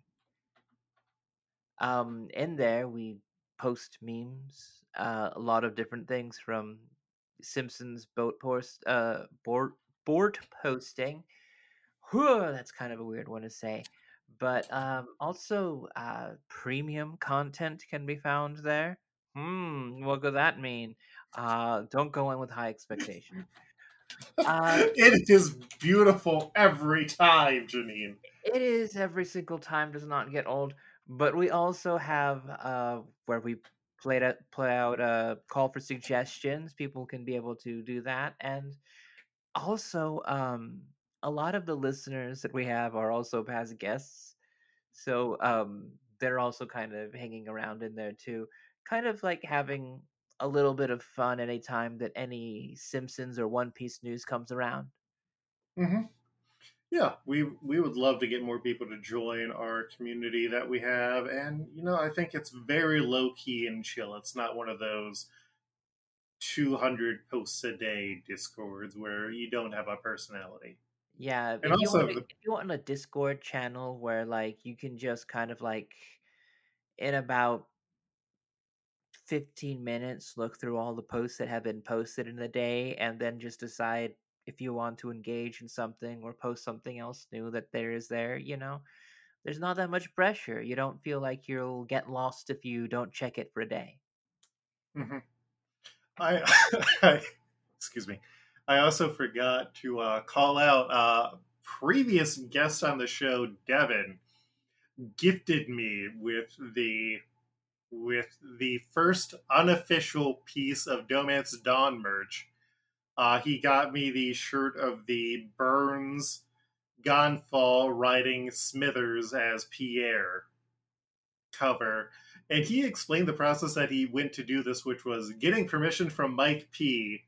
Um, in there we post memes, uh, a lot of different things from Simpsons boat post, uh, board board posting. Whew, that's kind of a weird one to say, but um, also uh, premium content can be found there. Hmm, what could that mean? Uh, don't go in with high expectations. [LAUGHS] Uh, it is beautiful every time, Janine. It is every single time. Does not get old. But we also have uh, where we play out play out a call for suggestions. People can be able to do that, and also um, a lot of the listeners that we have are also past guests, so um, they're also kind of hanging around in there too, kind of like having a little bit of fun anytime that any Simpsons or One Piece news comes around. Mm-hmm. Yeah, we we would love to get more people to join our community that we have, and you know, I think it's very low key and chill. It's not one of those 200 posts a day discords where you don't have a personality. Yeah, and if also you want if you want a Discord channel where like you can just kind of like in about 15 minutes look through all the posts that have been posted in the day and then just decide if you want to engage in something or post something else new that there is there, you know. There's not that much pressure. You don't feel like you'll get lost if you don't check it for a day. Mm-hmm. I, [LAUGHS] I, excuse me. I also forgot to uh, call out uh, previous guest on the show, Devin, gifted me with the with the first unofficial piece of Dohmance Dawn merch. Uh, he got me the shirt of the Burns Gan Fall riding Smithers as Pierre cover. And he explained the process that he went to do this, which was getting permission from Mike P,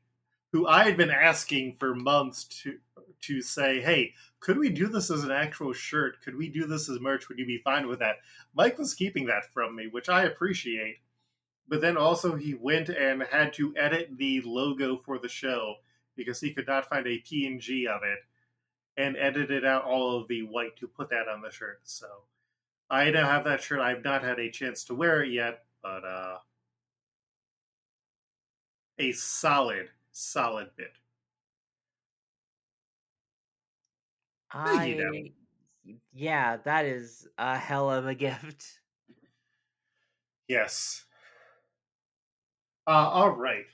who I had been asking for months to to say, hey, could we do this as an actual shirt? Could we do this as merch? Would you be fine with that? Mike was keeping that from me, which I appreciate. But then also he went and had to edit the logo for the show because he could not find a PNG of it and edited out all of the white to put that on the shirt. So I now have that shirt. I've not had a chance to wear it yet, but uh a solid, solid bit. I yeah, that is a hell of a [LAUGHS] gift. Yes. Uh, all right.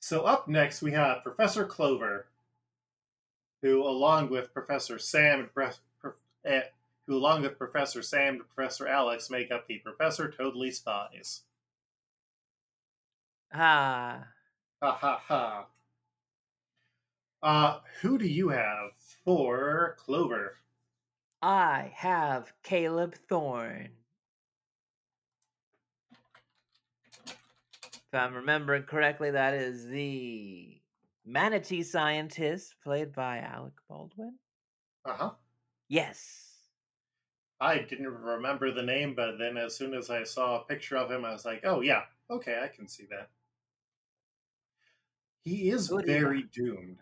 So up next we have Professor Clover, who, along with Professor Sam and Pre- eh, who, along with Professor Sam and Professor Alex, make up the Professor Totally Spies. Ah. Ha ha ha. Uh, who do you have for Clover? I have Caleb Thorne. If I'm remembering correctly, that is the manatee scientist played by Alec Baldwin. Uh huh. Yes. I didn't remember the name, but then as soon as I saw a picture of him, I was like, oh, yeah, okay, I can see that. He is Good very doomed.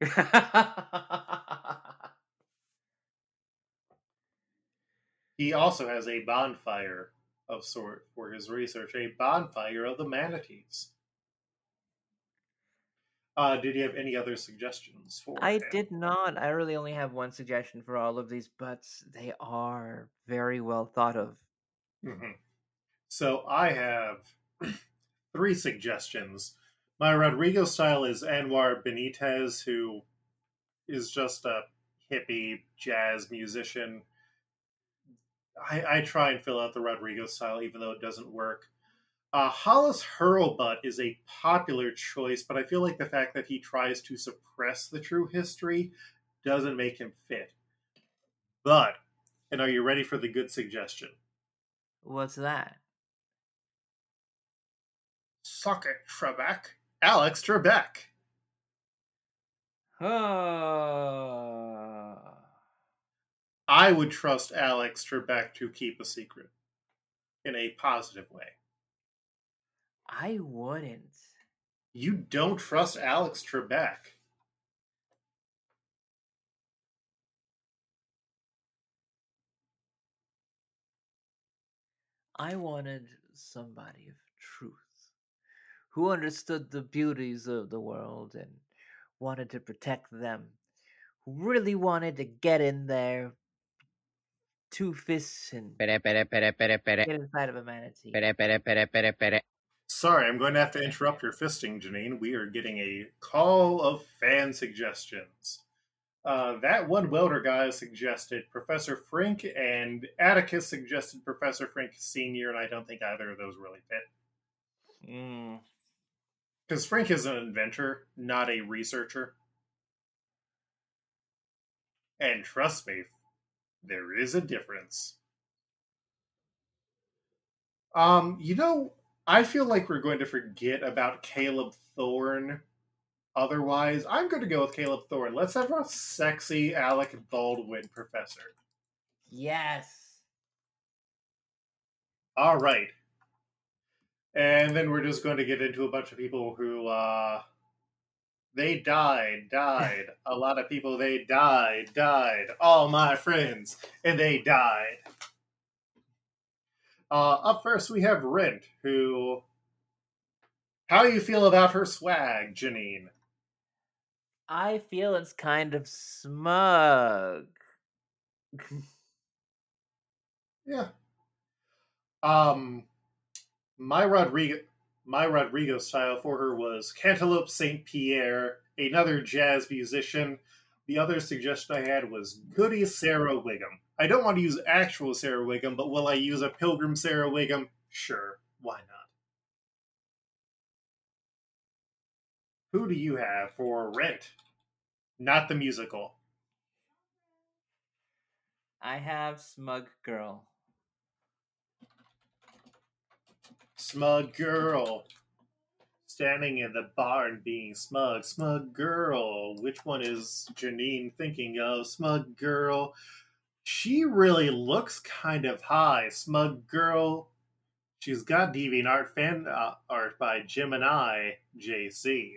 [LAUGHS] he also has a bonfire of sort for his research, a bonfire of the manatees. Uh, did you have any other suggestions for? I him? did not. I really only have one suggestion for all of these, but they are very well thought of. Mm-hmm. So I have [CLEARS THROAT] three suggestions. My Rodrigo style is Anwar Benitez, who is just a hippie jazz musician. I, I try and fill out the Rodrigo style, even though it doesn't work. Uh, Hollis Hurlbut is a popular choice, but I feel like the fact that he tries to suppress the true history doesn't make him fit. But, and are you ready for the good suggestion? What's that? Suck it, Trebek. Alex Trebek. Uh, I would trust Alex Trebek to keep a secret in a positive way. I wouldn't. You don't trust Alex Trebek. I wanted somebody of who understood the beauties of the world and wanted to protect them, who really wanted to get in there, two fists and Pere, pere, pere, pere, pere. get inside of a manatee. Pere, pere, pere, pere, pere. Sorry, I'm going to have to interrupt your fisting, Janine. We are getting a call of fan suggestions. Uh, that one welder guy suggested Professor Frink, and Atticus suggested Professor Frink Sr., and I don't think either of those really fit. Mm. Because Frank is an inventor, not a researcher. And trust me, there is a difference. Um, you know, I feel like we're going to forget about Caleb Thorne. Otherwise, I'm going to go with Caleb Thorne. Let's have a sexy Alec Baldwin professor. Yes. All right. And then we're just going to get into a bunch of people who, uh, they died, died. [LAUGHS] a lot of people, they died, died. All my friends, and they died. Uh, up first, we have Rent, who. How you feel about her swag, Janine? I feel it's kind of smug. [LAUGHS] Yeah. Um, my Rodrigo, my Rodrigo style for her was Cantaloupe Saint Pierre, another jazz musician. The other suggestion I had was Goody Sarah Wiggum. I don't want to use actual Sarah Wiggum, but will I use a Pilgrim Sarah Wiggum? Sure, why not? Who do you have for Rent? Not the musical. I have smug girl. Smug girl. Standing in the barn being smug. Smug girl. Which one is Janine thinking of? Smug girl. She really looks kind of high. Smug girl. She's got DeviantArt fan uh, art by Gemini JC.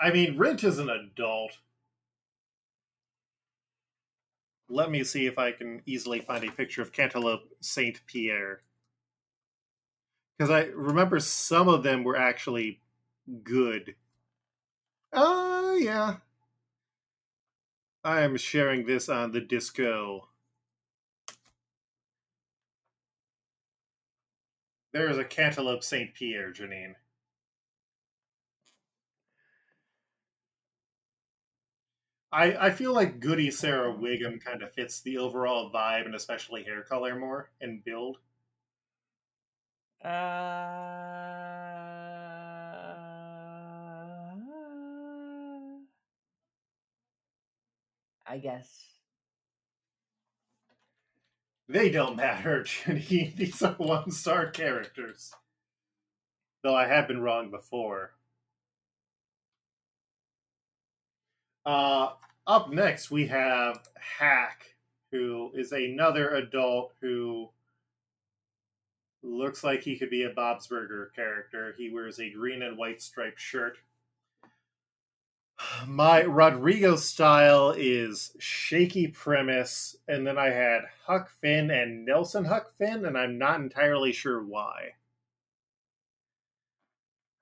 I mean, Rent is an adult. Let me see if I can easily find a picture of Cantaloupe Saint Pierre. Because I remember some of them were actually good. Oh, yeah. I am sharing this on the disco. There is a Cantaloupe Saint Pierre, Janine. I, I feel like Goody Sarah Wiggum kind of fits the overall vibe and especially hair color more and build. Uh, I guess. They don't matter, [LAUGHS] Janine. These are one star characters. Though I have been wrong before. Uh, up next, we have Hack, who is another adult who looks like he could be a Bob's Burger character. He wears a green and white striped shirt. [SIGHS] My Rodrigo style is shaky premise, and then I had Huck Finn and Nelson Huck Finn, and I'm not entirely sure why.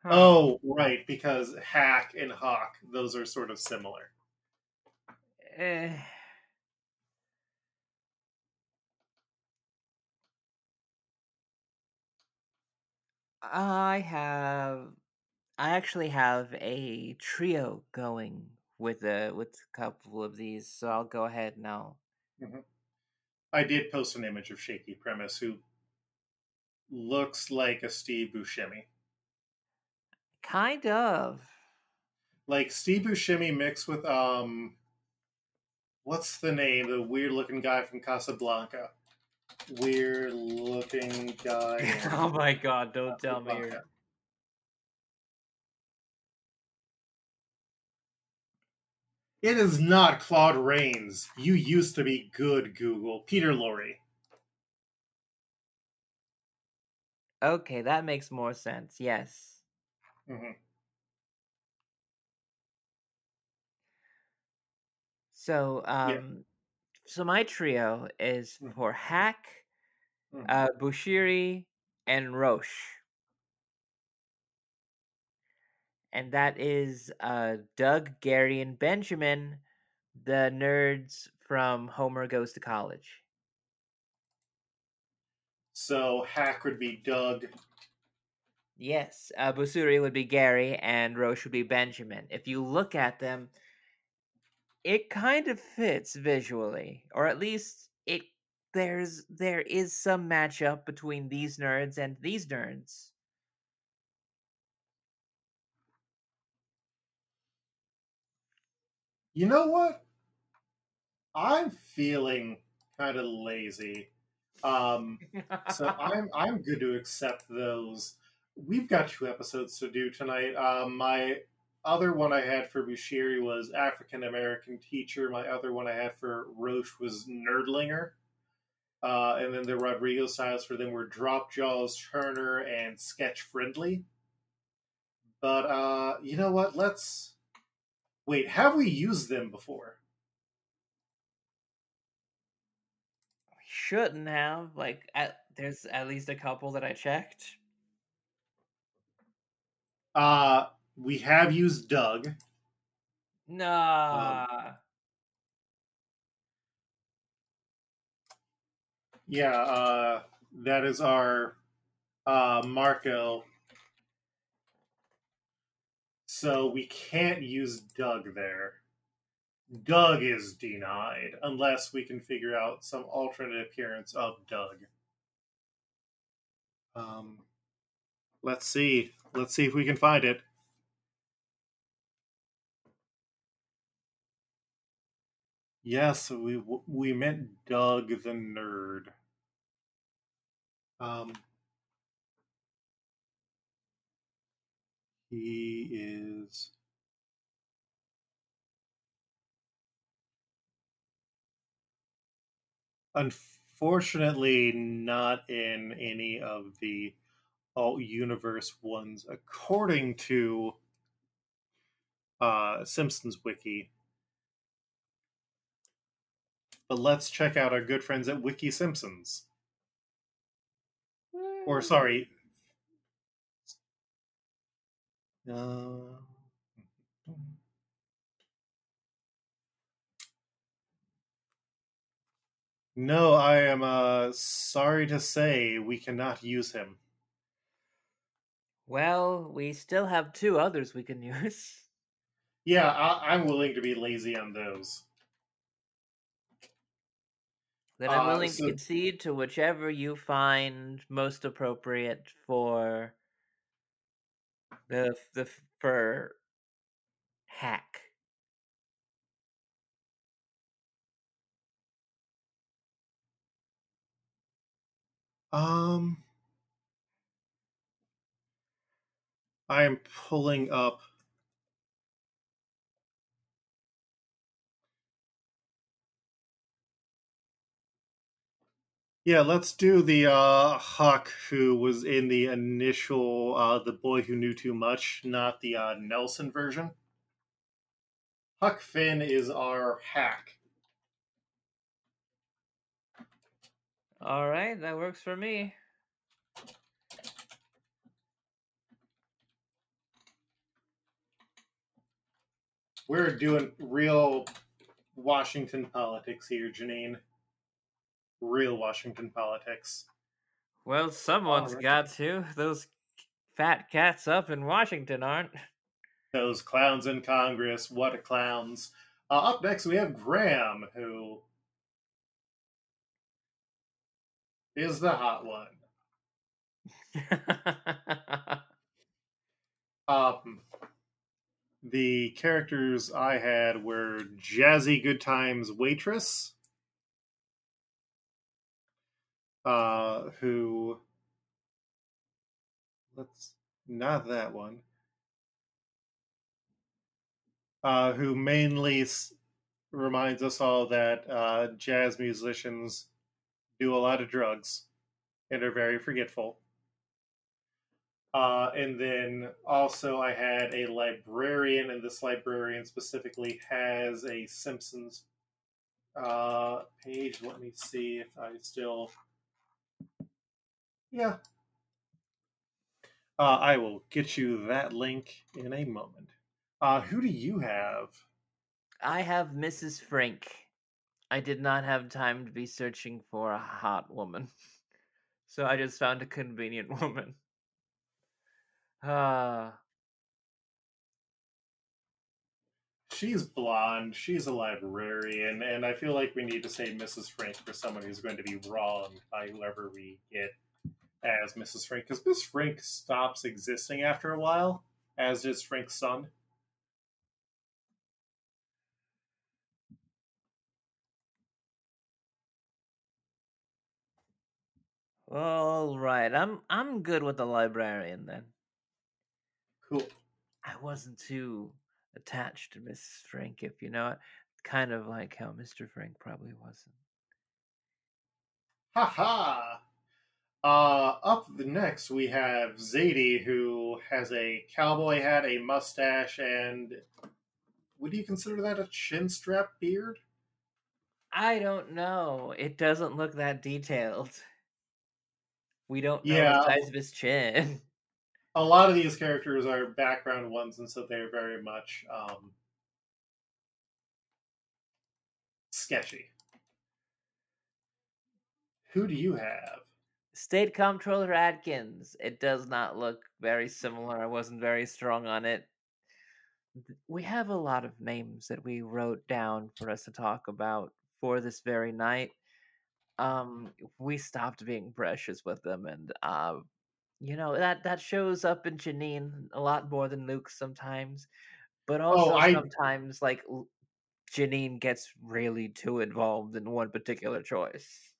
Huh. Oh, right, because Hack and Hawk, those are sort of similar. Eh. I have I actually have a trio going with a with a couple of these, so I'll go ahead now. I did post an image of Shaky Premise who looks like a Steve Buscemi. Kind of. Like Steve Buscemi mixed with um what's the name? The weird looking guy from Casablanca. Weird looking guy. [LAUGHS] oh my god, don't tell me. Casablanca. It is not Claude Rains. You used to be good, Google. Peter Lorre. Okay, that makes more sense. Yes. Mhm. So, um, so my trio is Mhm. for Hack, Mhm. uh, Bushiri, and Roche. And that is uh, Doug, Gary, and Benjamin, the nerds from Homer Goes to College. So Hack would be Doug. Yes, uh, Busuri would be Gary, and Roche would be Benjamin. If you look at them, it kind of fits visually, or at least it. There's there is some matchup between these nerds and these nerds. You know what? I'm feeling kind of lazy. Um, so [LAUGHS] I'm I'm good to accept those. We've got two episodes to do tonight. Um, my other one I had for Bushiri was African American teacher. My other one I had for Roche was Nerdlinger. Uh, and then the Rodrigo styles for them were Drop Jaws, Turner, and Sketch Friendly. But uh, you know what? Let's wait. Have we used them before? We shouldn't have like at, there's at least a couple that I checked. Uh, we have used Doug. Nah. Yeah, uh, that is our uh, Marco. So we can't use Doug there. Doug is denied unless we can figure out some alternate appearance of Doug. Um, let's see. Let's see if we can find it. Yes, we we meant Doug the nerd. Um, he is. Unfortunately, not in any of the alt universe ones, according to uh, Simpsons Wiki. But let's check out our good friends at Wiki Simpsons. Or, sorry. Uh, no, I am uh, sorry to say we cannot use him. Well, we still have two others we can [LAUGHS] use. Yeah, I- I'm willing to be lazy on those. Then I'm Uh, willing so- to concede to whichever you find most appropriate for the the for hack. Um, I am pulling up. Yeah, let's do the uh, Huck who was in the initial uh, "The Boy Who Knew Too Much," not the uh, Nelson version. Huck Finn is our hack. All right, that works for me. We're doing real Washington politics here, Janine. Real Washington politics. Well, someone's Alright. got to. Those fat cats up in Washington aren't. Those clowns in Congress, what a clowns. Uh, up next, we have Graham, who is the hot one. [LAUGHS] Um, the characters I had were Jazzy Good Times Waitress, uh, who. Let's. Not that one. uh, who mainly s- reminds us all that uh, jazz musicians do a lot of drugs and are very forgetful. Uh, and then also, I had a librarian, and this librarian specifically has a Simpsons uh, page. Let me see if I still. Yeah. Uh, I will get you that link in a moment. Uh, who do you have? I have Mrs. Frank. I did not have time to be searching for a hot woman. [LAUGHS] So I just found a convenient [LAUGHS] woman. Ah, She's blonde. She's a librarian, and I feel like we need to say Mrs. Frank for someone who's going to be wronged by whoever we get as Mrs. Frank, because Miss Frank stops existing after a while, as does Frank's son. all right. I'm I'm good with the librarian then. Cool. I wasn't too attached to Mrs. Frank, if you know it. Kind of like how Mr. Frank probably wasn't. Ha ha! Uh, up the next, we have Zadie, who has a cowboy hat, a mustache, and would you consider that a chin strap beard? I don't know. It doesn't look that detailed. We don't know Yeah. the size of his chin. A lot of these characters are background ones, and so they're very much um, sketchy. Who do you have? State Comptroller Atkins. It does not look very similar. I wasn't very strong on it. We have a lot of names that we wrote down for us to talk about for this very night. Um, we stopped being precious with them, and uh, you know that that shows up in Janine a lot more than Luke sometimes. But also I- sometimes, like Janine gets really too involved in one particular choice.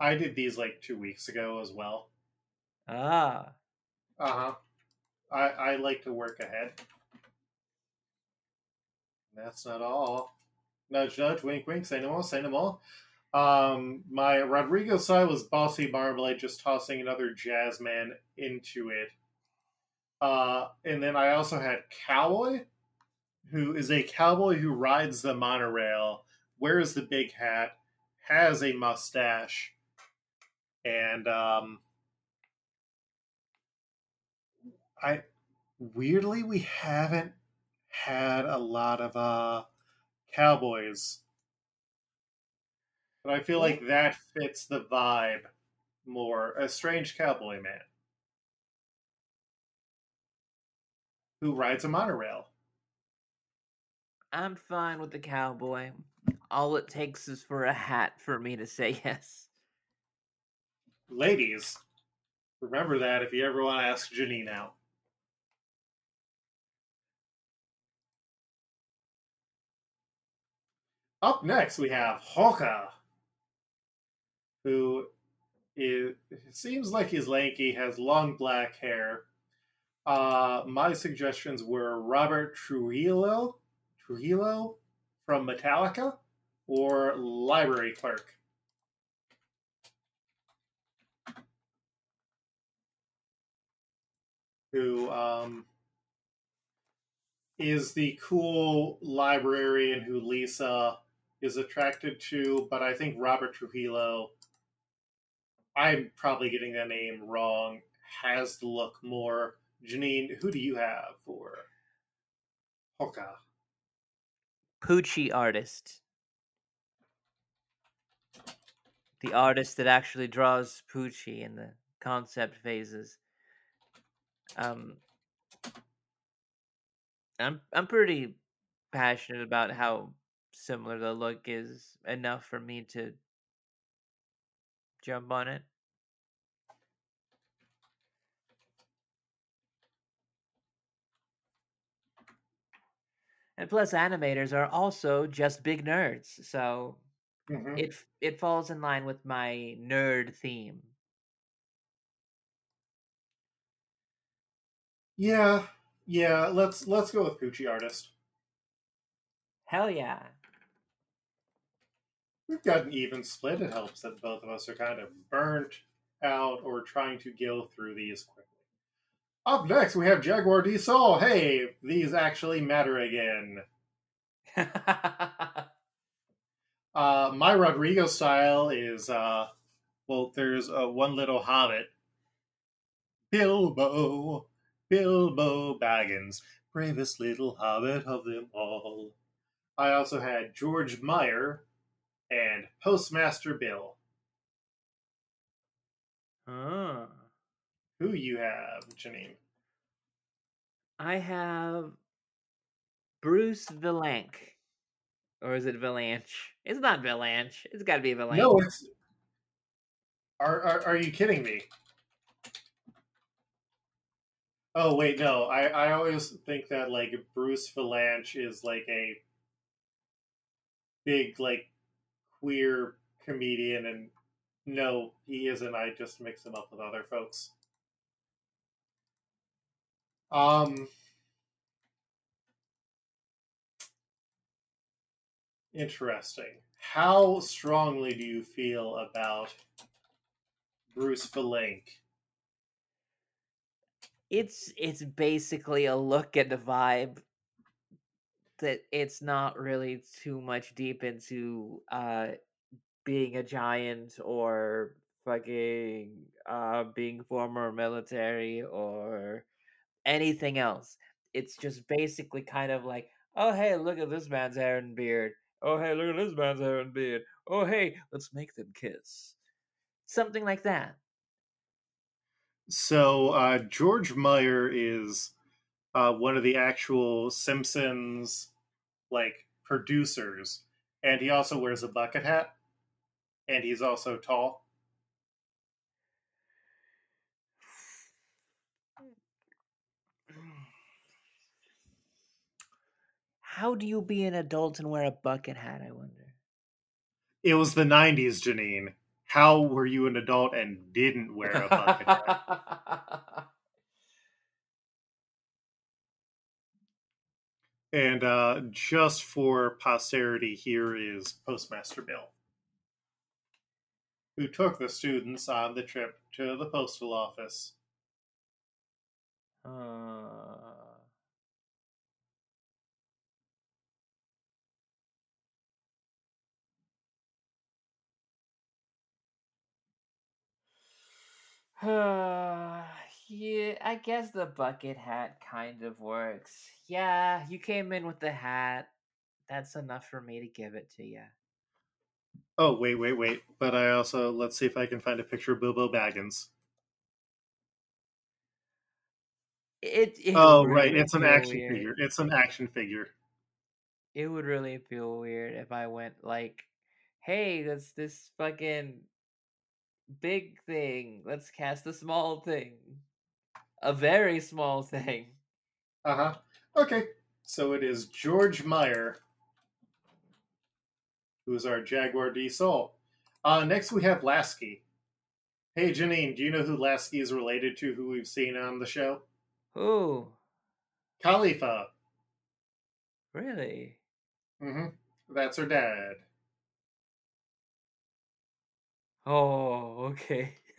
I did these like two weeks ago as well. Ah. Uh huh. I I like to work ahead. That's not all. Nudge, nudge, wink, wink. Say no more. Say no more. Um, my Rodrigo side was bossy marmalade, just tossing another jazz man into it. Uh, and then I also had cowboy, who is a cowboy who rides the monorail, wears the big hat, has a mustache, and um, I weirdly we haven't had a lot of uh cowboys. But I feel like that fits the vibe more. A strange cowboy man who rides a monorail. I'm fine with the cowboy. All it takes is for a hat for me to say [LAUGHS] yes. Ladies, remember that if you ever want to ask Janine out. Up next, we have Hoka, who is, seems like he's lanky, has long black hair. Uh, my suggestions were Robert Trujillo, Trujillo from Metallica, or Library Clerk. who um, is the cool librarian who Lisa is attracted to, but I think Robert Trujillo, I'm probably getting that name wrong, has the look more. Janine, who do you have for Hoka? Poochie artist. The artist that actually draws Poochie in the concept phases. Um, I'm I'm pretty passionate about how similar the look is enough for me to jump on it. And plus, animators are also just big nerds, so Mhm. it it falls in line with my nerd theme. Yeah, yeah. Let's let's go with Poochie artist. Hell yeah. We've got an even split. It helps that both of us are kind of burnt out or trying to go through these quickly. Up next, we have Jaguar D Saul. Hey, these actually matter again. [LAUGHS] Uh, my Rodrigo style is, uh, well, there's uh, one little hobbit. Bilbo, Bilbo Baggins, bravest little hobbit of them all. I also had George Meyer and Postmaster Bill. Ah. Who you have, Janine? I have Bruce Vilanch. Or is it Valanche? It's not Valanche. It's got to be Valanche. No, it's. Are, are are you kidding me? Oh wait, no. I I always think that like Bruce Valanche is like a big like queer comedian, and no, he isn't. I just mix him up with other folks. Um. Interesting. How strongly do you feel about Bruce Vilanch? it's it's basically a look and a vibe that it's not really too much deep into uh being a giant or fucking uh being former military or anything else. It's just basically kind of like oh hey look at this man's hair and beard. Oh hey look at this man's hair and beard. Oh hey let's make them kiss. Something like that. So uh, George Meyer is uh, one of the actual Simpsons like producers, and he also wears a bucket hat, and he's also tall. How do you be an adult and wear a bucket hat? I wonder. It was the '90s, Janine. How were you an adult and didn't wear a bucket hat? [LAUGHS] And uh, just for posterity, here is Postmaster Bill, who took the students on the trip to the postal office. Uh, [SIGHS] [SIGHS] yeah, I guess the bucket hat kind of works. Yeah, you came in with the hat. That's enough for me to give it to you. Oh, wait, wait, wait. But I also, let's see if I can find a picture of Bilbo Baggins. It. it Oh, would right. It's an action weird. figure. It's an action figure. It would really feel weird if I went like, "Hey, that's this fucking big thing. Let's cast a small thing, a very small thing." Uh huh. Okay. So it is George Meyer, who is our Jaguar D Saul. Uh, next we have Lasky. Hey, Janine, do you know who Lasky is related to, who we've seen on the show? Ooh, Kalifa. really? Mm-hmm. That's her dad. Oh, okay. [LAUGHS]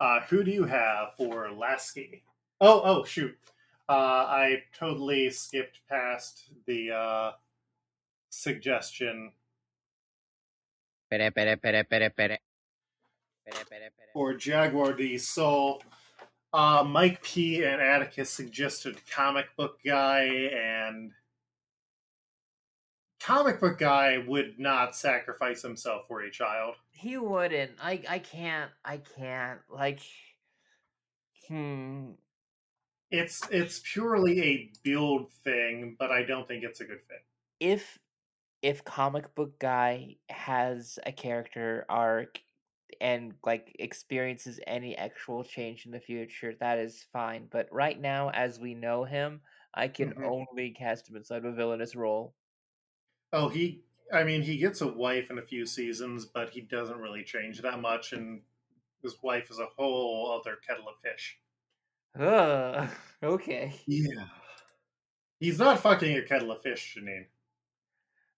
Uh, who do you have for Lasky? Oh, oh, shoot. Uh, I totally skipped past the uh, suggestion Pere, pere, pere, pere, pere. Pere, pere, pere. for Jaguar D Saul. Uh, Mike P and Atticus suggested comic book guy, and comic book guy would not sacrifice himself for a child. he wouldn't. I. I can't. I can't. Like. Hmm. It's it's purely a build thing, but I don't think it's a good fit. if if comic book guy has a character arc and like experiences any actual change in the future that is fine but right now as we know him i can Mhm. only cast him inside of a villainous role Oh, he. I mean, he gets a wife in a few seasons, but he doesn't really change that much, and his wife is a whole other kettle of fish. Ugh, [LAUGHS] okay. Yeah. He's not fucking a kettle of fish, Janine.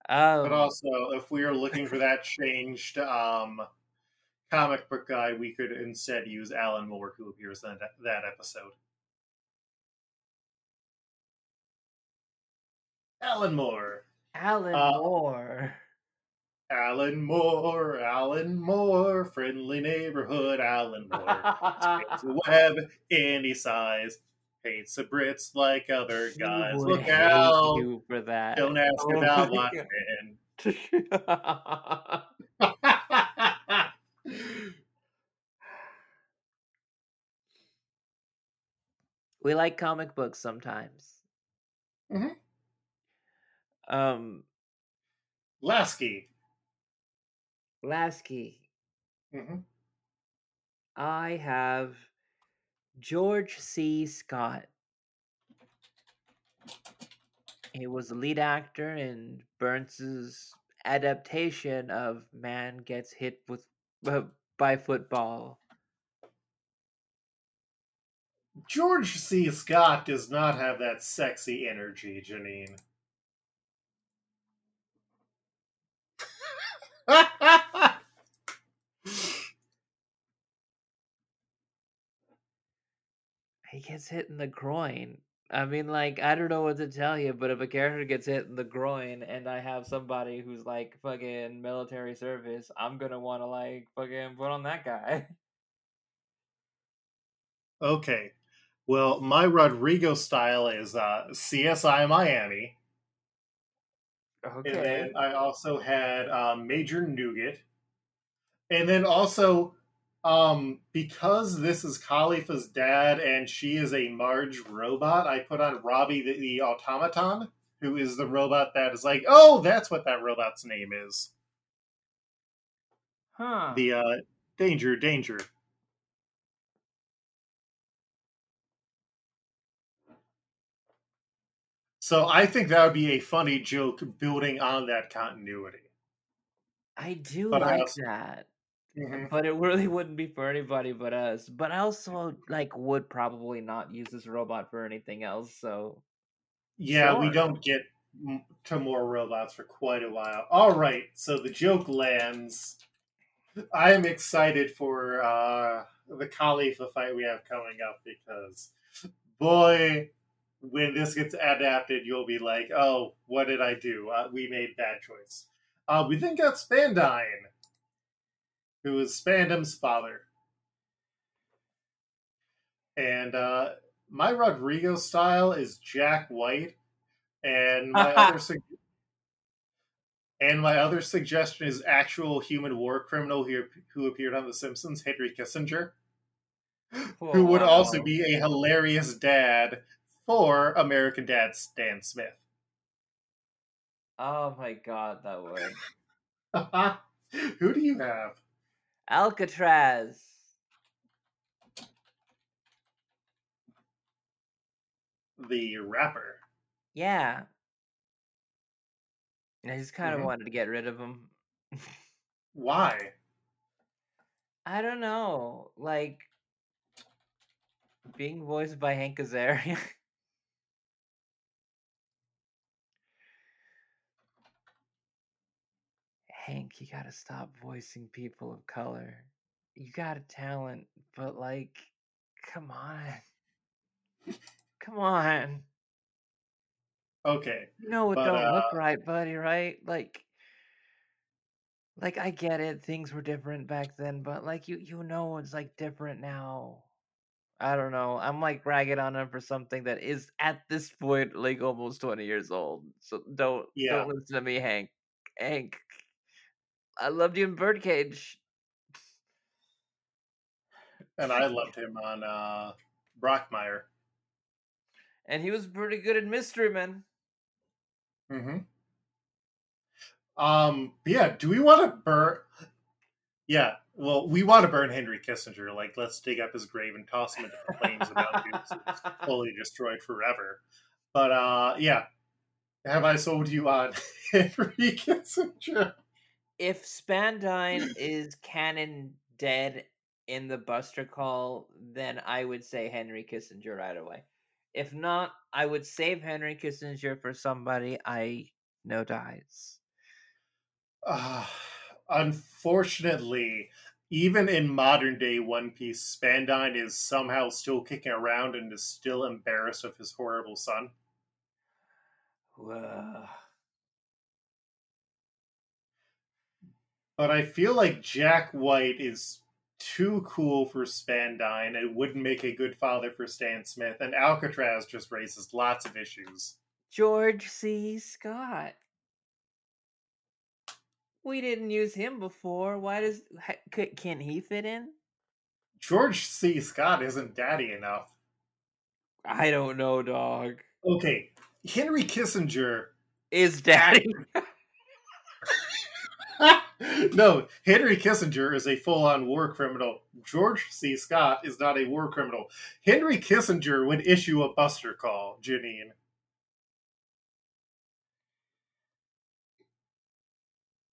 Um, But also, if we are looking for that changed um, comic book guy, we could instead use Alan Moore, who appears in that, that episode. Alan Moore. Alan uh, Moore. Alan Moore, Alan Moore, friendly neighborhood Alan Moore. Spins a [LAUGHS] web any size, paints the Brits like other He guys. Look out! you for that. Don't ask Oh about my my [LAUGHS] we like comic books sometimes. Mhm. Um, Lasky. Lasky, hmm I have George C. Scott. He was the lead actor in Burns's adaptation of Man Gets Hit with uh, by Football. George C. Scott does not have that sexy energy, Janine. [LAUGHS] He gets hit in the groin. I mean, like, I don't know what to tell you, but if a character gets hit in the groin and I have somebody who's like fucking military service, I'm gonna want to like fucking put on that guy. [LAUGHS] okay. Well, my Rodrigo style is uh, CSI Miami. And then I also had um, Major Nougat. And then also, um, because this is Kalifa's dad and she is a Marge robot, I put on Robbie the, the automaton, who is the robot that is like, oh, that's what that robot's name is. Huh. The uh, danger, danger. So I think that would be a funny joke building on that continuity. I do But I like also- that. Mhm. But it really [LAUGHS] wouldn't be for anybody but us. But I also like would probably not use this robot for anything else. So Yeah, we don't get to more robots for quite a while. All right, so the joke lands. I am excited for uh, the Kalifa fight we have coming up because, boy, when this gets adapted, you'll be like, "Oh, what did I do? Uh, we made bad choice." Uh, we then got Spandine, who is Spandam's father, and uh, my Rodrigo style is Jack White, and my [LAUGHS] other sug- and my other suggestion is actual human war criminal who who appeared on The Simpsons, Henry Kissinger, who would also be a hilarious dad for American Dad Stan Smith. Oh my god, that would. [LAUGHS] who do you have? Alcatraz. The rapper. Yeah. I just kind of Mhm. wanted to get rid of him. Why? I don't know. Like being voiced by Hank Azaria. [LAUGHS] Hank, you gotta stop voicing people of color. You got a talent, but like, come on. Come on. Okay. You know it But, don't look uh, right, buddy, right? Like like I get it, things were different back then, but like you you know it's like different now. I don't know. I'm like ragging on him for something that is at this point like almost 20 years old. So don't Yeah. don't listen to me, Hank. Hank. I loved you in Birdcage. And I loved him on uh, Brockmire. And he was pretty good at Mystery Men. Mm-hmm. Um. Yeah. Do we want to burn? Yeah. Well, we want to burn Henry Kissinger. Like, let's dig up his grave and toss him into the flames about Dukes, [LAUGHS] fully destroyed forever. But uh, yeah. Have I sold you on [LAUGHS] Henry Kissinger? If Spandine [LAUGHS] is canon dead in the Buster call, then I would say Henry Kissinger right away. If not, I would save Henry Kissinger for somebody I know dies. Uh, unfortunately, even in modern day One Piece, Spandine is somehow still kicking around and is still embarrassed of his horrible son. Ugh. But I feel like Jack White is too cool for Spandine and wouldn't make a good father for Stan Smith, and Alcatraz just raises lots of issues. George C. Scott. We didn't use him before. Why does can he fit in? George C. Scott isn't daddy enough. I don't know, dog. Okay, Henry Kissinger. Is daddy? [LAUGHS] no, Henry Kissinger is a full on war criminal. George C. Scott is not a war criminal. Henry Kissinger would issue a buster call, Janine.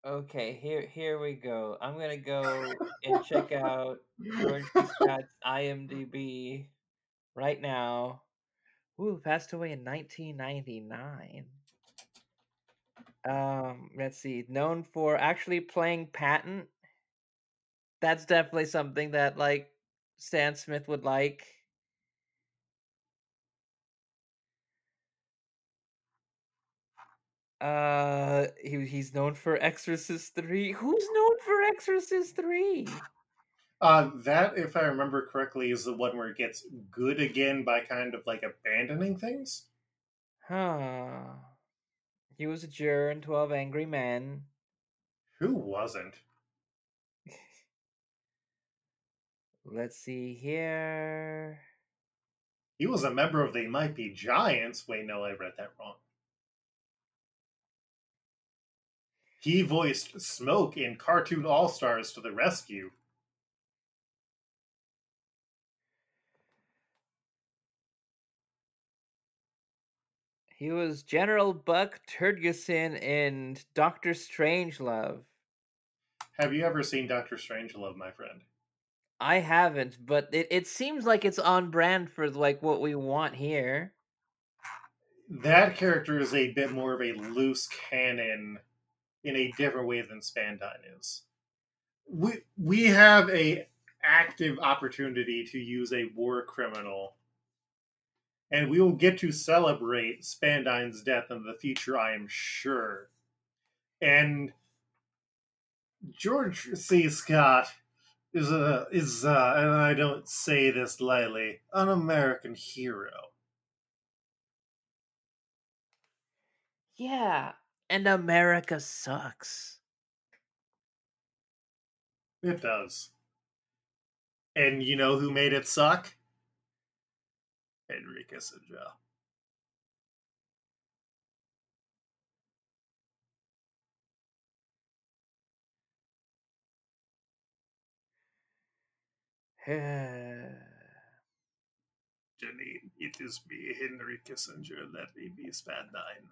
Okay, here here we go. I'm gonna go and check out George C. Scott's IMDb right now. Ooh, passed away in 1999. Um, let's see. Known for actually playing Patton. That's definitely something that like Stan Smith would like. Uh, he he's known for Exorcist 3. Who's known for Exorcist 3? Uh, that, if I remember correctly, is the one where it gets good again by kind of like abandoning things. Huh. He was a juror in 12 Angry Men. Who wasn't? Let's see here. He was a member of the Might Be Giants. Wait, no, I read that wrong. He voiced Smoke in Cartoon All Stars to the Rescue. He was General Buck Turgidson in Doctor Strangelove. Have you ever seen Doctor Strangelove, my friend? I haven't, but it, it seems like it's on brand for like what we want here. That character is a bit more of a loose cannon in a different way than Spandine is. We we have a active opportunity to use a war criminal and we will get to celebrate Spandine's death in the future, I am sure. And George C. Scott is a is uh, and I don't say this lightly, an American hero. Yeah, and America sucks. It does. And you know who made it suck? Henry Kissinger. Janine, it is me, Henry Kissinger. Let me be Spandine.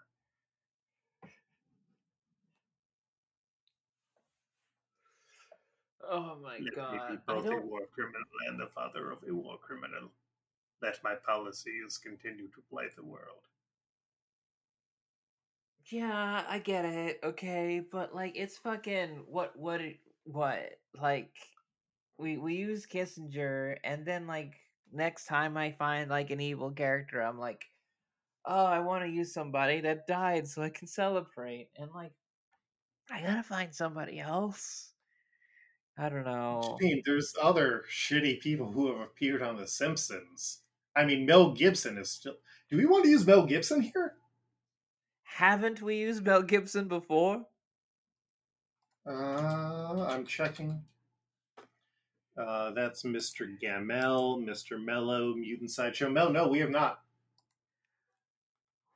oh my Let god. me be both a war criminal and the father of a war criminal. Let my policies continue to plague the world. Yeah, I get it. Okay, but like it's fucking what what what like we we use Kissinger and then like next time I find like an evil character I'm like oh, I want to use somebody that died so I can celebrate and like I got to find somebody else. I don't know. I mean, there's other shitty people who have appeared on The Simpsons. I mean, Mel Gibson is still. Do we want to use Mel Gibson here? Haven't we used Mel Gibson before? Uh, I'm checking. Uh, that's Mr. Gamel, Mr. Mello, Mutant Sideshow. Mel, no, we have not.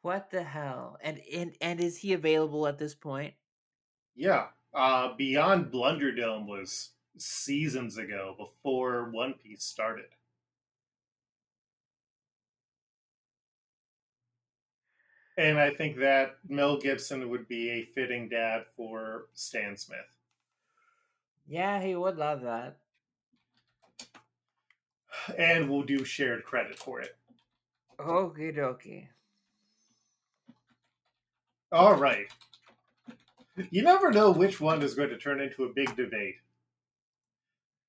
What the hell? And and and is he available at this point? Yeah. Uh, Beyond Blunderdome was seasons ago before One Piece started. And I think that Mel Gibson would be a fitting dad for Stan Smith. Yeah, he would love that. and we'll do shared credit for it. Okie dokie. All right. You never know which one is going to turn into a big debate.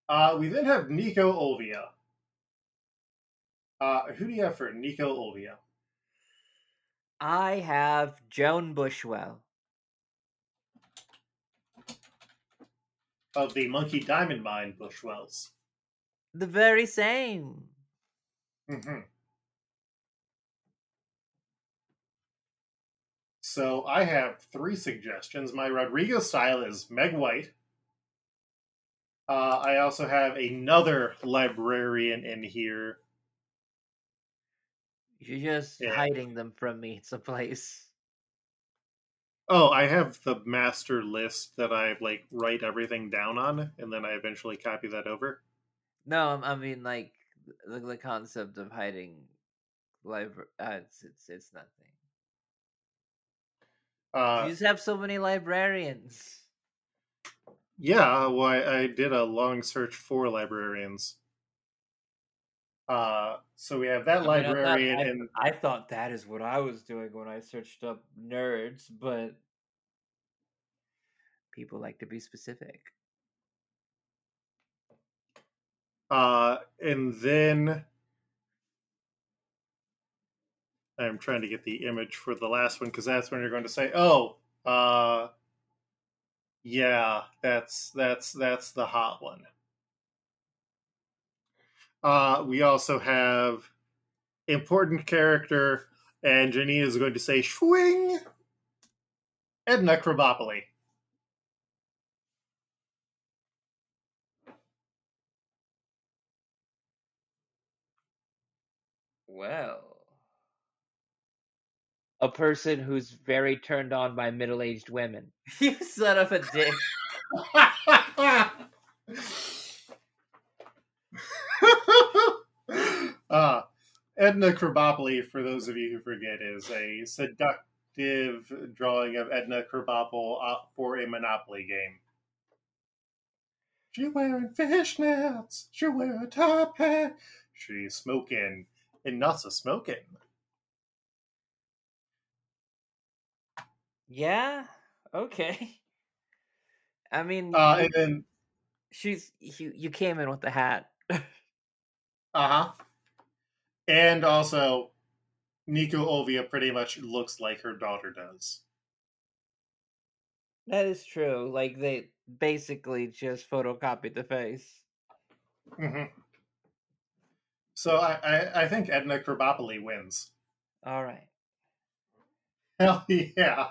Uh, we then have Nico Olvia. Uh, who do you have for Nico Olvia? I have Joan Bushwell. Of the Monkey Diamond Mine Bushwells. The very same. hmm So I have three suggestions. My Rodrigo style is Meg White. Uh, I also have another librarian in here. You're just Yeah. hiding them from me someplace. Oh, I have the master list that I like write everything down on, and then I eventually copy that over. No, I'm- mean like the, the concept of hiding live. Uh, it's it's it's nothing. Uh, you just have so many librarians. yeah, well, I, I did a long search for librarians. Uh, so we have that I mean, I'm not- librarian, I, and I thought that is what I was doing when I searched up nerds, but people like to be specific. uh, and then I'm trying to get the image for the last one because that's when you're going to say, "Oh, uh, yeah, that's that's that's the hot one." Uh, we also have important character, and Janine is going to say "swing." Edna Krabopoli. Well, a person who's very turned on by middle-aged women. [LAUGHS] you son of a dick. [LAUGHS] uh, Edna Krabappel, for those of you who forget, is a seductive drawing of Edna Krabappel uh, for a Monopoly game. She wearing fishnets. She wear a top hat. She's smoking and not so smoking. Yeah. Okay. [LAUGHS] I mean, Uh, and then, she's you. You came in with the hat. [LAUGHS] uh huh. And also, Nico Olvia pretty much looks like her daughter does. that is true. Like they basically just photocopied the face. hmm So I, I, I think Edna Krabappel wins. All right. Hell [LAUGHS] yeah.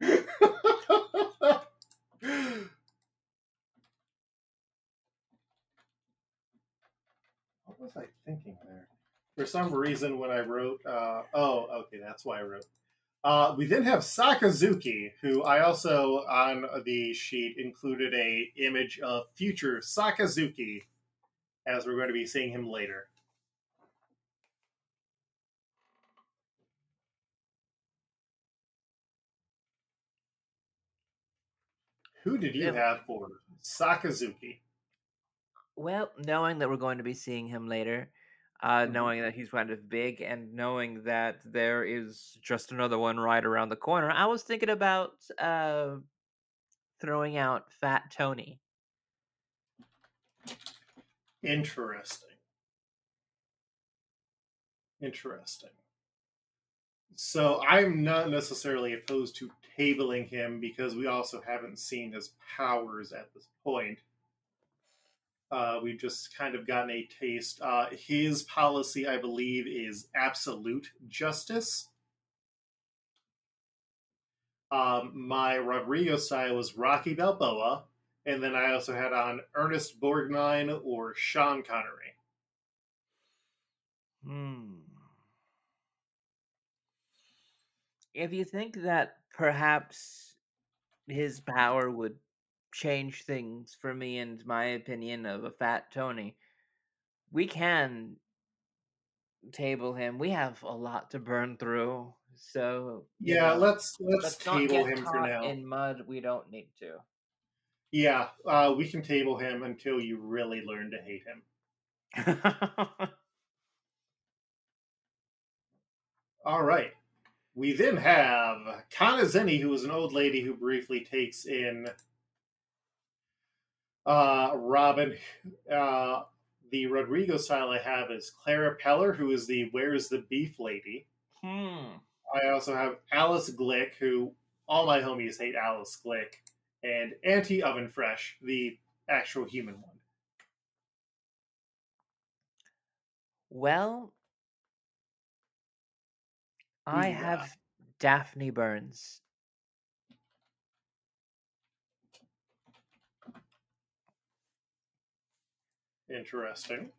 [LAUGHS] what was I thinking there? For some reason, when I wrote, uh, oh, okay, that's why I wrote. Uh, we then have Sakazuki, who I also on the sheet included a image of future Sakazuki, as we're going to be seeing him later. Who did you Yeah. have for Sakazuki? Well, knowing that we're going to be seeing him later, uh, Mhm. knowing that he's kind of big, and knowing that there is just another one right around the corner, I was thinking about uh, throwing out Fat Tony. Interesting. Interesting. So I'm not necessarily opposed to tabling him because we also haven't seen his powers at this point. Uh, we've just kind of gotten a taste. Uh, his policy, I believe, is absolute justice. Um, my Rodrigo style was Rocky Balboa, and then I also had on Ernest Borgnine or Sean Connery. Hmm. If you think that perhaps his power would change things for me and my opinion of a fat Tony, we can table him. We have a lot to burn through. So Yeah, know, let's let's, let's table him for now. in mud. We don't need to. Yeah, uh, we can table him until you really learn to hate him. [LAUGHS] All right. We then have Kanazeni, who is an old lady who briefly takes in uh, Robin. Uh, the Rodrigo style I have is Clara Peller, who is the Where's the Beef lady. hmm. I also have Alice Glick, who all my homies hate Alice Glick, and Auntie Oven Fresh, the actual human one. Well, I you got? have Daphne Burns. Interesting.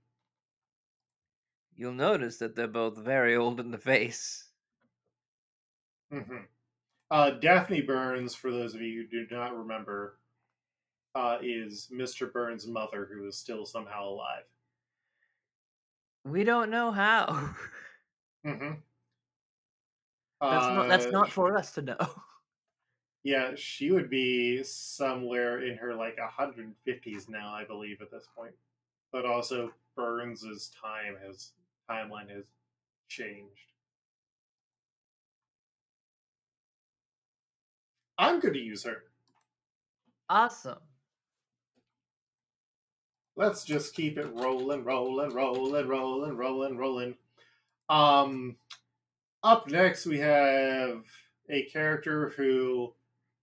You'll notice that they're both very old in the face. hmm Uh, Daphne Burns, for those of you who do not remember, uh, is Mr. Burns' mother, who is still somehow alive. We don't know how. [LAUGHS] hmm That's not that's Uh, not for us to know. [LAUGHS] Yeah, she would be somewhere in her like 150s now, I believe, at this point. But also, Burns's time has timeline has changed. I'm going to use her. Awesome. Let's just keep it rolling, rolling, rolling, rolling, rolling, rolling. Um, up next we have a character who,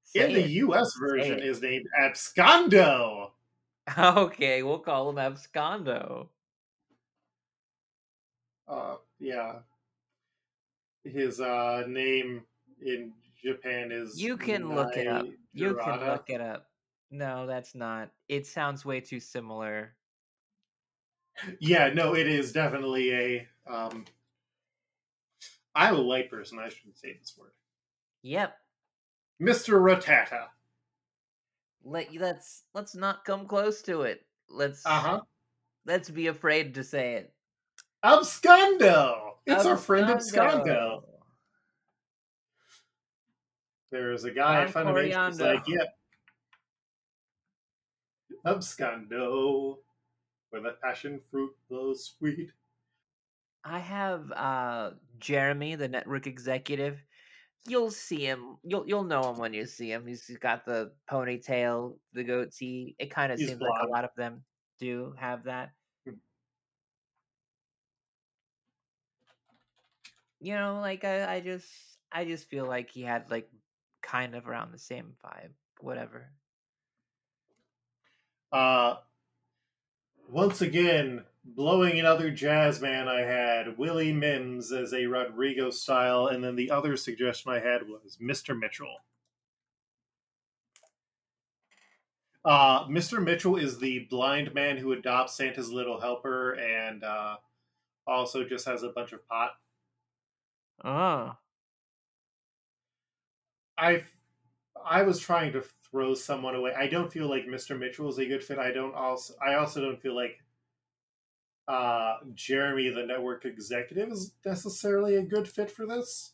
Say in the it. U.S. Say version, is named Abscondo. [LAUGHS] Okay, we'll call him Abscondo. Uh, yeah. His uh name in Japan is You can look it up. You can look it up. No, that's not. It sounds way too similar. Yeah, no, it is definitely a um I'm a white person, I shouldn't say this word. Yep. Mr. Ratata. Let let's let's not come close to it. Let's Uh-huh. let's be afraid to say it. Abscondo! It's our friend Abscondo. Abscondo. There's a guy at Don Funimation who's like, yep. Abscondo, where the passion fruit blows sweet. I have uh Jeremy, the network executive. You'll see him. You'll you'll know him when you see him. He's got the ponytail, the goatee. It kind of seems like a lot of them do have that. Hmm. You know, like I, I just I just feel like he had like kind of around the same vibe. Whatever. Uh, once again, blowing another jazz man I had, Willie Mims as a Rodrigo style, and then the other suggestion I had was Mr. Mitchell. Uh, Mr. Mitchell is the blind man who adopts Santa's little helper and uh, also just has a bunch of pot. Oh. I I was trying to throw someone away. I don't feel like Mr. Mitchell is a good fit. I don't also I also don't feel like uh Jeremy the network executive is necessarily a good fit for this.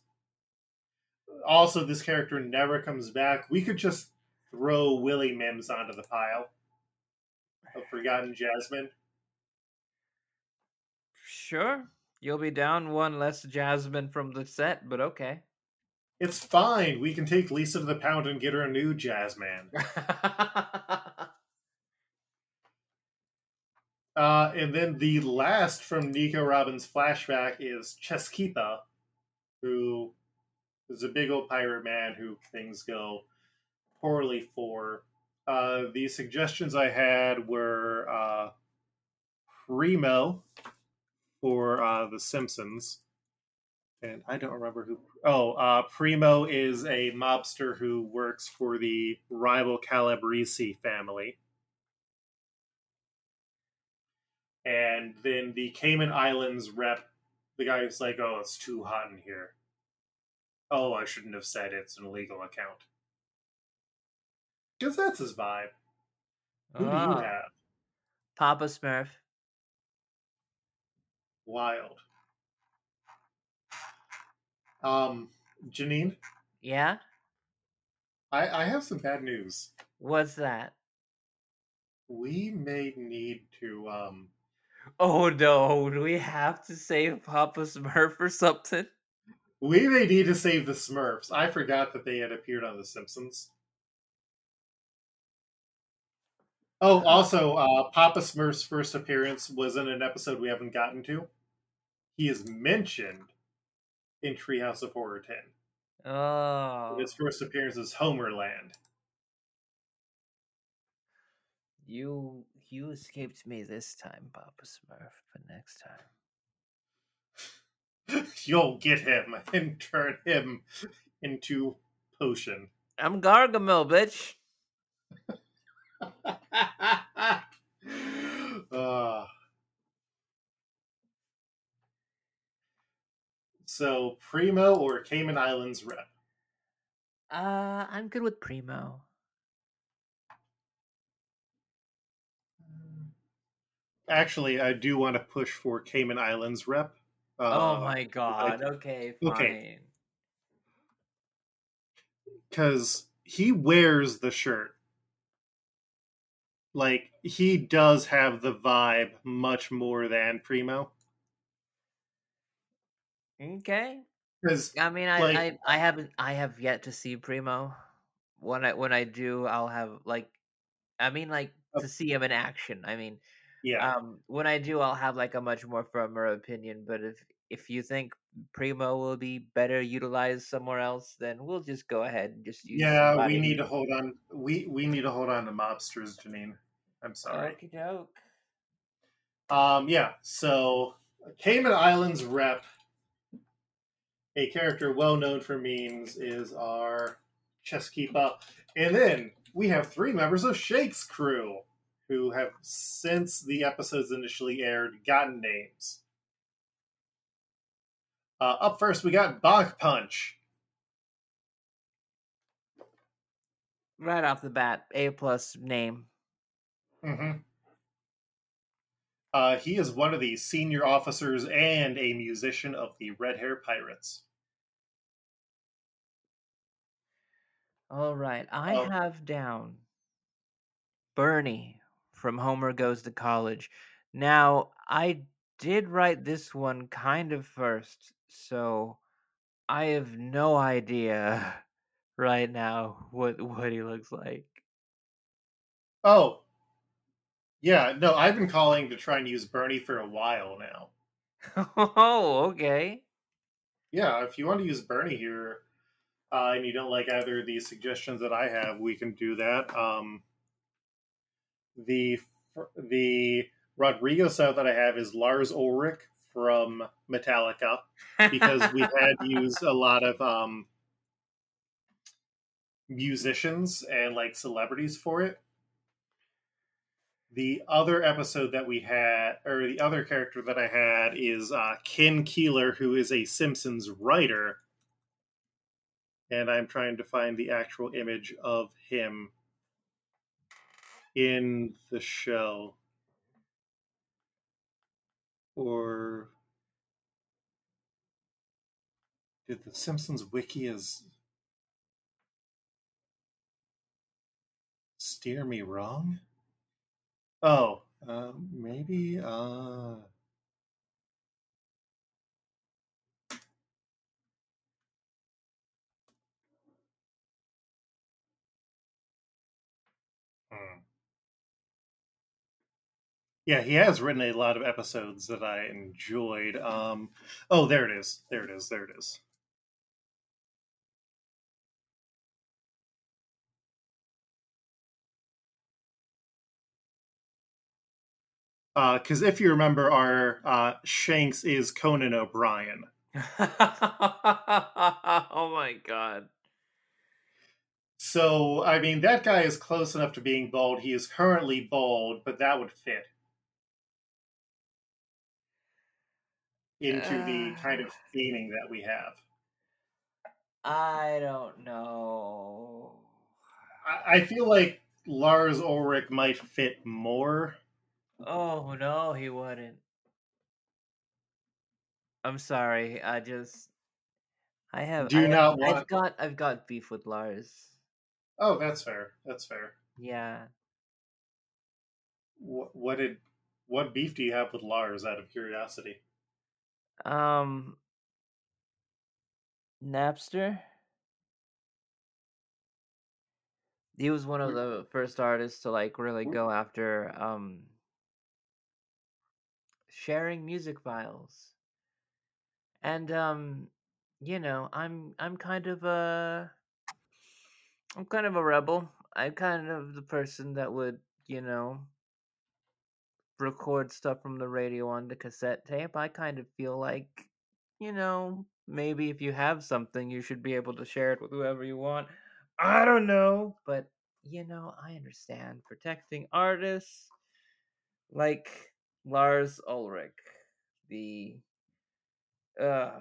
Also this character never comes back. We could just throw Willie Mims onto the pile of Forgotten Jasmine. Sure. You'll be down one less Jasmine from the set, but okay. It's fine. We can take Lisa to the pound and get her a new Jasmine. [LAUGHS] Uh, and then the last from Nico Robin's flashback is Chesquipa, who is a big old pirate man who things go poorly for. Uh, the suggestions I had were uh, Primo for uh, The Simpsons. And I don't remember who. Oh, uh, Primo is a mobster who works for the rival Calabrese family. And then the Cayman Islands rep, the guy who's like, oh, it's too hot in here. Oh, I shouldn't have said it's an illegal account. Because that's his vibe. Who do you Ah, have? Papa Smurf. Wild. Um, Janine, Yeah? I, I have some bad news. What's that? We may need to um Oh no, do we have to save Papa Smurf or something? We may need to save the Smurfs. I forgot that they had appeared on The Simpsons. Oh, also, uh, Papa Smurf's first appearance was in an episode we haven't gotten to. He is mentioned in Treehouse of Horror 10. Oh. His first appearance is Homerland. You you escaped me this time, Papa Smurf, but next time. [LAUGHS] You'll get him [LAUGHS] and turn him into potion. I'm Gargamel, bitch. uh, [LAUGHS] so, Primo or Cayman Islands rep? Uh, I'm good with Primo. Actually, I do want to push for Cayman Islands rep. oh Uh, my god. Okay, fine. okay. Because he wears the shirt. Like, he does have the vibe much more than Primo. Okay. Because I mean, I, Like- I I haven't I have yet to see Primo. When I when I do, I'll have like, I mean, like Uh, to see him in action. I mean, yeah, um, when I do, I'll have like a much more firmer opinion. But if if you think Primo will be better utilized somewhere else, then we'll just go ahead and just use. yeah, we need to hold on. We we need to hold on to mobsters, Janine. I'm sorry. Doke. Um, yeah. So Cayman Islands rep, a character well known for memes, is our chess keeper, and then we have three members of Shanks' crew who have since the episodes initially aired gotten names. Uh, up first, we got Bonk Punch. Right off the bat, A plus name. hmm Uh, he is one of the senior officers and a musician of the Red Hair Pirates. All right, I Oh. have down Bernie from Homer Goes to College. Now, I did write this one kind of first, so I have no idea [LAUGHS] right now what what he looks like. Oh, yeah. No, I've been calling to try and use Bernie for a while now. [LAUGHS] oh, okay. Yeah, if you want to use Bernie here, uh, and you don't like either of these suggestions that I have, we can do that. Um, the the Rodrigo sound that I have is Lars Ulrich from Metallica because we've [LAUGHS] had used a lot of um, musicians and like celebrities for it. The other episode that we had, or the other character that I had, is uh, Ken Keeler, who is a Simpsons writer. And I'm trying to find the actual image of him in the shell Or did the Simpsons wiki is steer me wrong? Oh, uh, maybe. Uh... Yeah, he has written a lot of episodes that I enjoyed. Um, oh, there it is. There it is. There it is. Because if you remember, our uh, Shanks is Conan O'Brien. [LAUGHS] oh my god. So, I mean, that guy is close enough to being bald. He is currently bald, but that would fit into the uh. kind of theming that we have. I don't know. I, I feel like Lars Ulrich might fit more. Oh no, he wouldn't. I'm sorry. I just I have Do I have- not I've got I've got beef with Lars. Oh, that's fair. That's fair. Yeah. What, what did what beef do you have with Lars out of curiosity? Um, Napster. He was one of the first artists to like really go after um sharing music files. And um you know, I'm I'm kind of a I'm kind of a rebel. I'm kind of the person that would, you know, record stuff from the radio on the cassette tape. I kind of feel like, you know, maybe if you have something, you should be able to share it with whoever you want. I don't know, but you know, I understand protecting artists like Lars Ulrich. The uh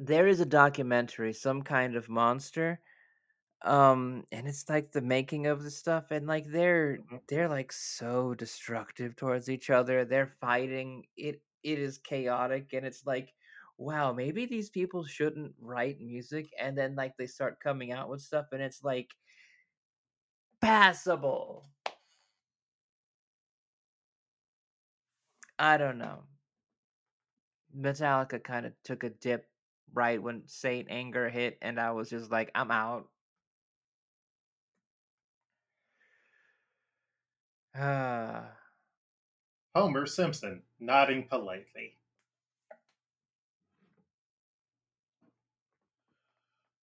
there is a documentary, some kind of monster. Um and it's like the making of the stuff and like they're Mhm. they're like so destructive towards each other. They're fighting. It it is chaotic and it's like wow, maybe these people shouldn't write music and then like they start coming out with stuff and it's like passable. I don't know. Metallica kind of took a dip right when Saint Anger hit, and I was just like, I'm out. Ah, Homer Simpson, nodding politely.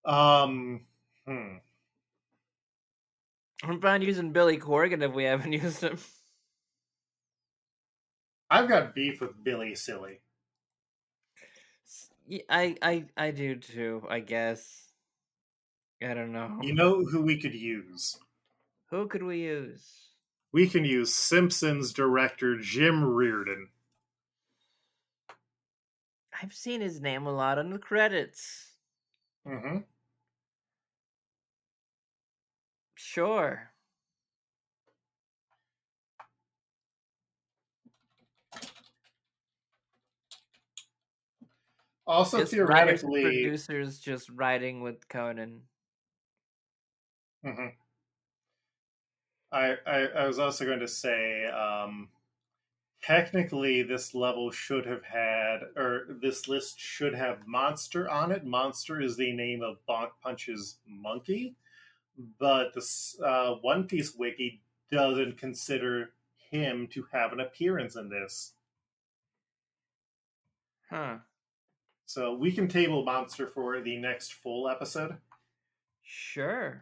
Um, hmm. I'm fine using Billy Corgan if we haven't [LAUGHS] used him. I've got beef with Billy Silly. I I I do too. I guess. I don't know. You know who we could use? Who could we use? We can use Simpsons director Jim Reardon. I've seen his name a lot on the credits. Mm-hmm. Sure. Also, just theoretically, producers just writing with Conan. Mhm. I, I I was also going to say, um, technically, this level should have had, or this list should have Monster on it. Monster is the name of Bonk Punch's monkey, but this uh, One Piece wiki doesn't consider him to have an appearance in this. Huh. So we can table Monster for the next full episode. Sure.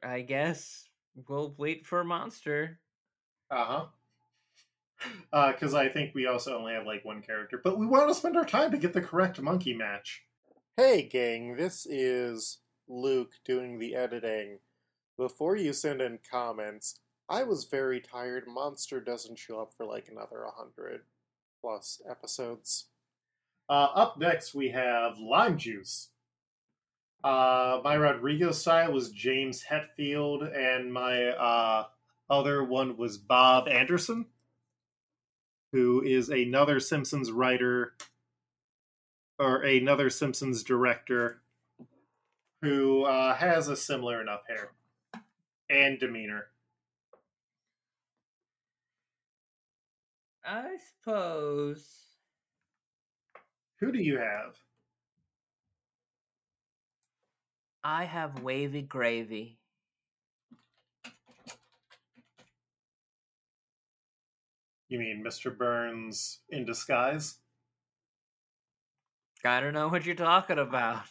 I guess we'll wait for Monster. Uh-huh. Uh, because I think we also only have like one character, but we want to spend our time to get the correct monkey match. Hey, gang, this is Luke doing the editing. Before you send in comments, I was very tired. Monster doesn't show up for like another 100 plus episodes. Uh, up next, we have Lime Juice. Uh, my Rodrigo style was James Hetfield, and my uh, other one was Bob Anderson, who is another Simpsons writer or another Simpsons director who uh, has a similar enough hair and demeanor. I suppose. Who do you have? I have wavy gravy. You mean Mr. Burns in disguise? I don't know what you're talking about.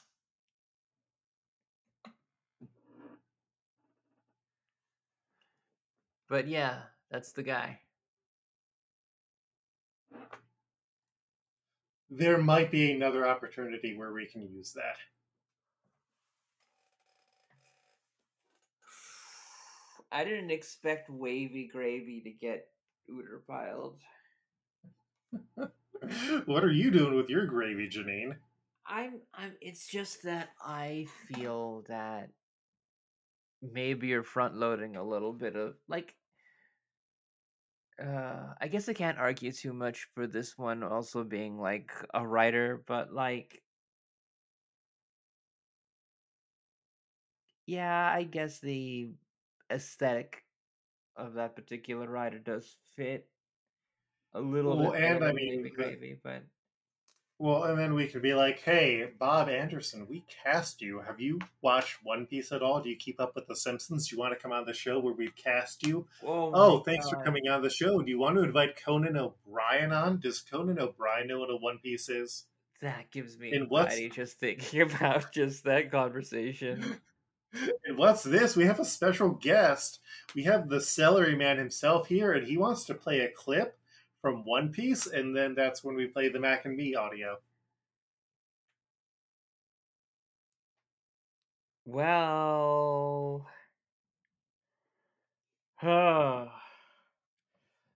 But yeah, that's the guy. There might be another opportunity where we can use that. I didn't expect wavy gravy to get Ooter piled. [LAUGHS] what are you doing with your gravy, Janine? I'm I'm it's just that I feel that maybe you're front loading a little bit of like uh I guess I can't argue too much for this one also being like a writer, but like yeah, I guess the aesthetic of that particular writer does fit a little Well, bit and I mean, Gravy, but Well, and then we could be like, "Hey, Bob Anderson, we cast you. Have you watched One Piece at all? Do you keep up with The Simpsons? Do you want to come on the show where we've cast you? oh, Oh, thanks for coming on the show. Do you want to invite Conan O'Brien on? Does Conan O'Brien know what a One Piece is? That gives me And what's- anxiety just thinking [LAUGHS] about just that conversation. And what's this? We have a special guest. We have the Celery Man himself here, and he wants to play a clip from One Piece, and then that's when we play the Mac and Me audio. Well,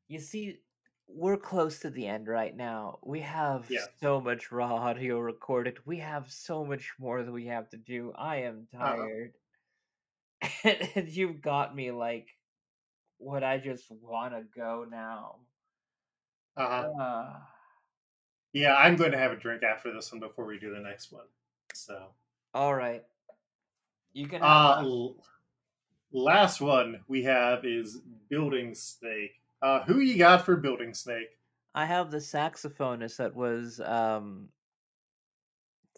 you see, we're close to the end right now. We have Yeah. so much raw audio recorded. We have so much more that we have to do. I am Uh-huh. And, [LAUGHS] and you've got me like, what I just want to go now. Uh-huh. Uh, Yeah, I'm going to have a drink after this one before we do the next one. So, all right. You can uh, have l- last one we have is Building Snake. Uh, who you got for Building Snake? I have the saxophonist that was um,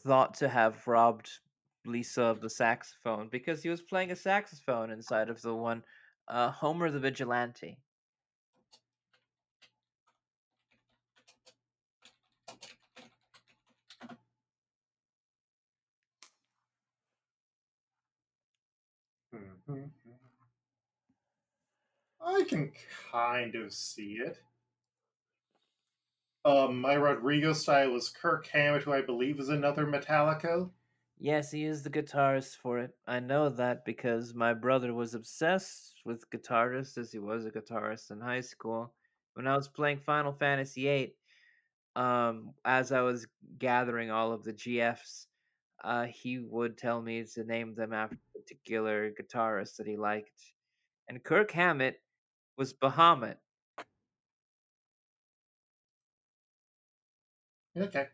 thought to have robbed Lisa of the saxophone because he was playing a saxophone inside of the one uh, Homer the Vigilante. Mhm. I can kind of see it. Um, my Rodrigo style is Kirk Hammett, who I believe is another Metallica. Yes, he is the guitarist for it. I know that because my brother was obsessed with guitarists as he was a guitarist in high school. When I was playing Final Fantasy VIII, um, as I was gathering all of the GFs, uh, he would tell me to name them after particular guitarists that he liked. And Kirk Hammett was Bahamut. Okay.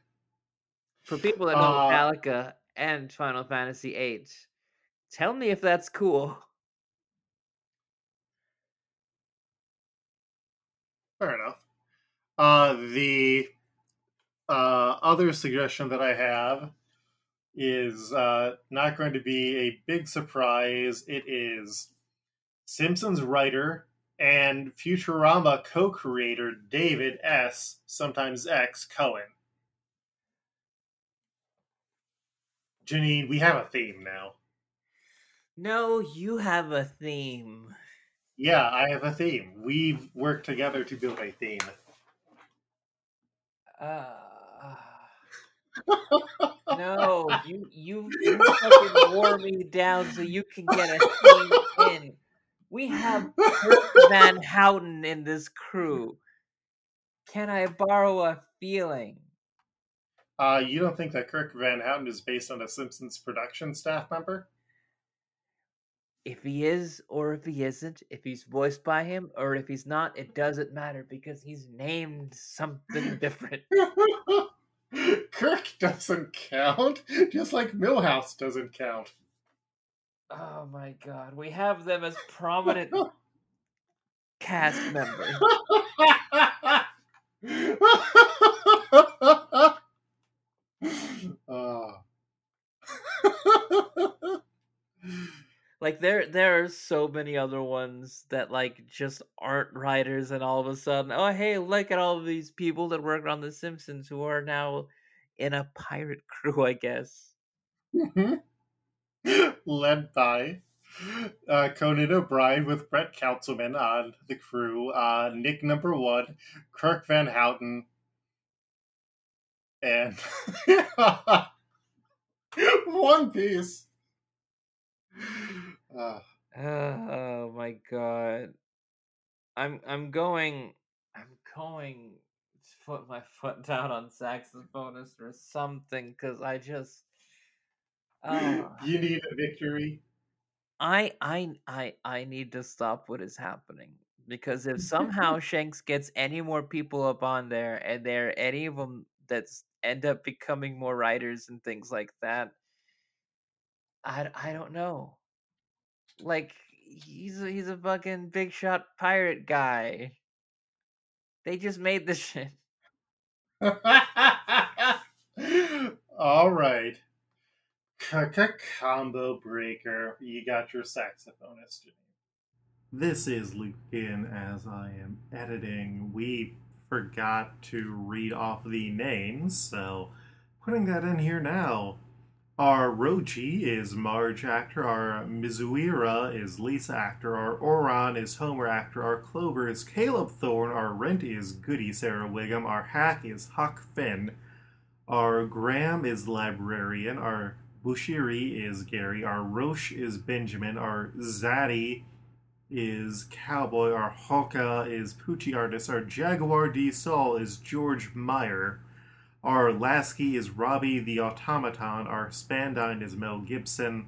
For people that know Uh, Metallica and Final Fantasy VIII, tell me if that's cool. [LAUGHS] Fair enough. Uh, the uh, other suggestion that I have is uh, not going to be a big surprise. It is Simpsons writer and Futurama co creator David S., sometimes X, Cohen. Janine, we have a theme now. No, you have a theme. Yeah, I have a theme. We've worked together to build a theme. Uh, no, [LAUGHS] you you you fucking wore me down so you can get a theme in. We have Kirk Van Houten in this crew. Can I borrow a feeling? Uh, you don't think that Kirk Van Houten is based on a Simpsons production staff member? If he is or if he isn't, if he's voiced by him or if he's not, it doesn't matter because he's named something [LAUGHS] different. Kirk doesn't count, just like Millhouse doesn't count. Oh my god, we have them as prominent [LAUGHS] cast members. [LAUGHS] Like there there are so many other ones that like just aren't writers and all of a sudden, oh hey, look at all of these people that worked on The Simpsons who are now in a pirate [LAUGHS] crew, I guess. [GASPS] Led by uh, Conan O'Brien with Brett Councilman on the crew, uh, Nick Number One, Kirk Van Houten, and [LAUGHS] One Piece. Uh, Oh my god. I'm I'm going I'm going to put my [LAUGHS] foot down on saxophonist or something because I just oh, [LAUGHS] you need a victory. I I I I need to stop what is happening because if somehow [LAUGHS] Shanks gets any more people up on there and there any of them that end up becoming more writers and things like that, I I don't know. Like he's a, he's a fucking big shot pirate guy. They just made this shit. [LAUGHS] All right. Combo breaker. You got your saxophonist. This is Lucan as I am editing. We forgot to read off the names, so putting that in here now. Our Roji is Marge actor, our Mizuira is Lisa actor, our Oran is Homer actor, our Clover is Caleb Thorne, our Rent is Goody Sarah Wiggum, our Hack is Huck Finn, our Graham is Librarian, our Bushiri is Gary, our Roche is Benjamin, our Zaddy is Cowboy, our Hoka is Poochie Artist, our Jaguar D Saul is George Meyer, our Lasky is Robbie the Automaton. Our Spandine is Mel Gibson.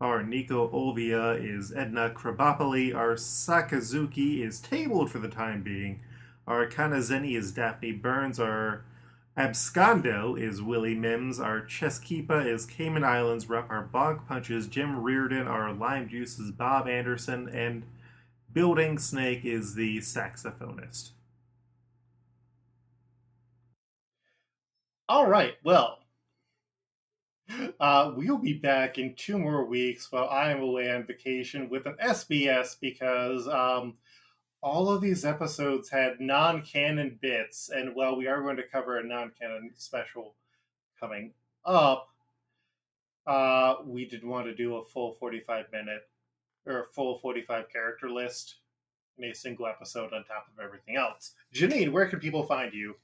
Our Nico Olvia is Edna Krabappel. Our Sakazuki is tabled for the time being. Our Kanazeni is Daphne Burns. Our Abscondo is Willie Mims. Our Cheskeepa is Cayman Islands rep. Our Bonk Punch is Jim Reardon. Our Lime Juice is Bob Anderson. And Building Snake is the saxophonist. All right. Well, uh, we'll be back in two more weeks while I am away on vacation with an SBS because um, all of these episodes had non canon bits. And while we are going to cover a non canon special coming up, uh, we did want to do a full 45 minute or a full 45 character list in a single episode on top of everything else. Janine, where can people find you?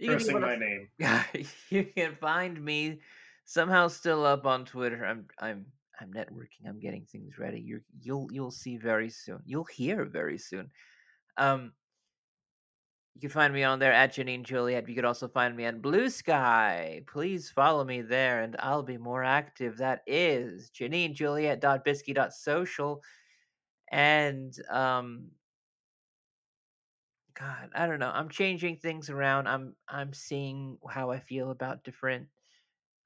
You cursing my name. [LAUGHS] you can find me somehow still up on Twitter. I'm I'm I'm networking. I'm getting things ready. You you'll you'll see very soon. You'll hear very soon. Um, you can find me on there at Janine Juliet. You could also find me on Bluesky. Please follow me there, and I'll be more active. That is Janine Juliet.bisky.social. And um, God, I don't know. I'm changing things around. I'm I'm seeing how I feel about different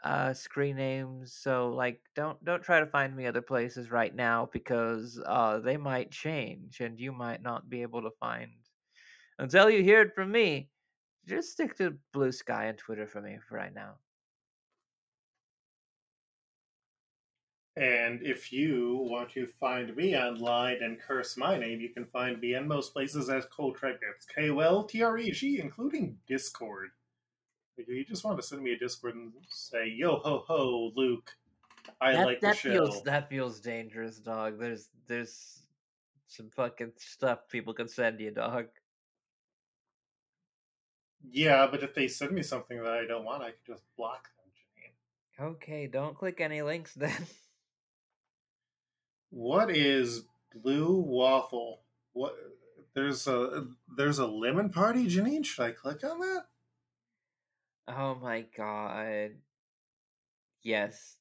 uh screen names. So like don't don't try to find me other places right now because uh they might change and you might not be able to find until you hear it from me. Just stick to Bluesky and Twitter for me for right now. And if you want to find me online and curse my name, you can find me in most places as Cole It's K O L T R E G, including Discord. If you just want to send me a Discord and say, yo ho ho, Luke, I that, like that the show. Feels, that feels dangerous, dog. There's there's some fucking stuff people can send you, dog. Yeah, but if they send me something that I don't want, I can just block them, Janine. Okay, don't click any links then. [LAUGHS] What is blue waffle? What there's a there's a lemon party, Janine. Should I click on that? Oh my god. Yes.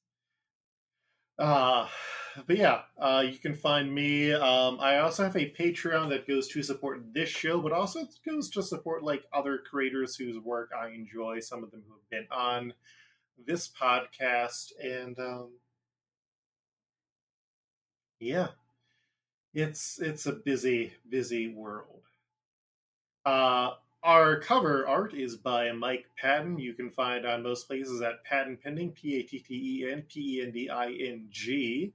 Uh but yeah, uh, you can find me. Um, I also have a Patreon that goes to support this show, but also goes to support like other creators whose work I enjoy. Some of them who have been on this podcast, and um, yeah, it's it's a busy busy world. Uh, our cover art is by Mike Patten. You can find on most places at Patten Pending, P A T T E N P E N D I N G.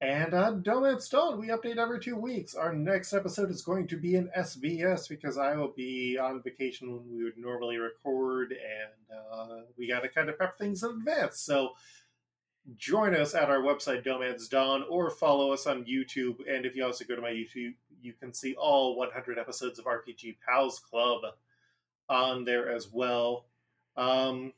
And uh, Dohmance Dawn, we update every two weeks. Our next episode is going to be an SBS because I will be on vacation when we would normally record, and uh, we got to kind of prep things in advance. So join us at our website, Dohmance Dawn, or follow us on YouTube. And if you also go to my YouTube, you can see all 100 episodes of RPG Pals Club on there as well. Um,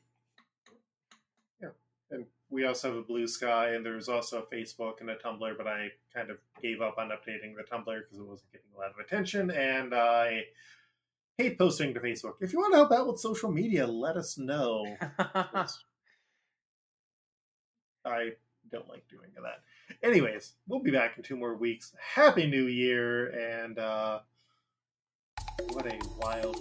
yeah, and we also have a Bluesky, and there's also a Facebook and a Tumblr, but I kind of gave up on updating the Tumblr because it wasn't getting a lot of attention, and I hate posting to Facebook. If you want to help out with social media, let us know. [LAUGHS] I don't like doing that. Anyways, we'll be back in two more weeks. Happy New Year, and uh, what a wild.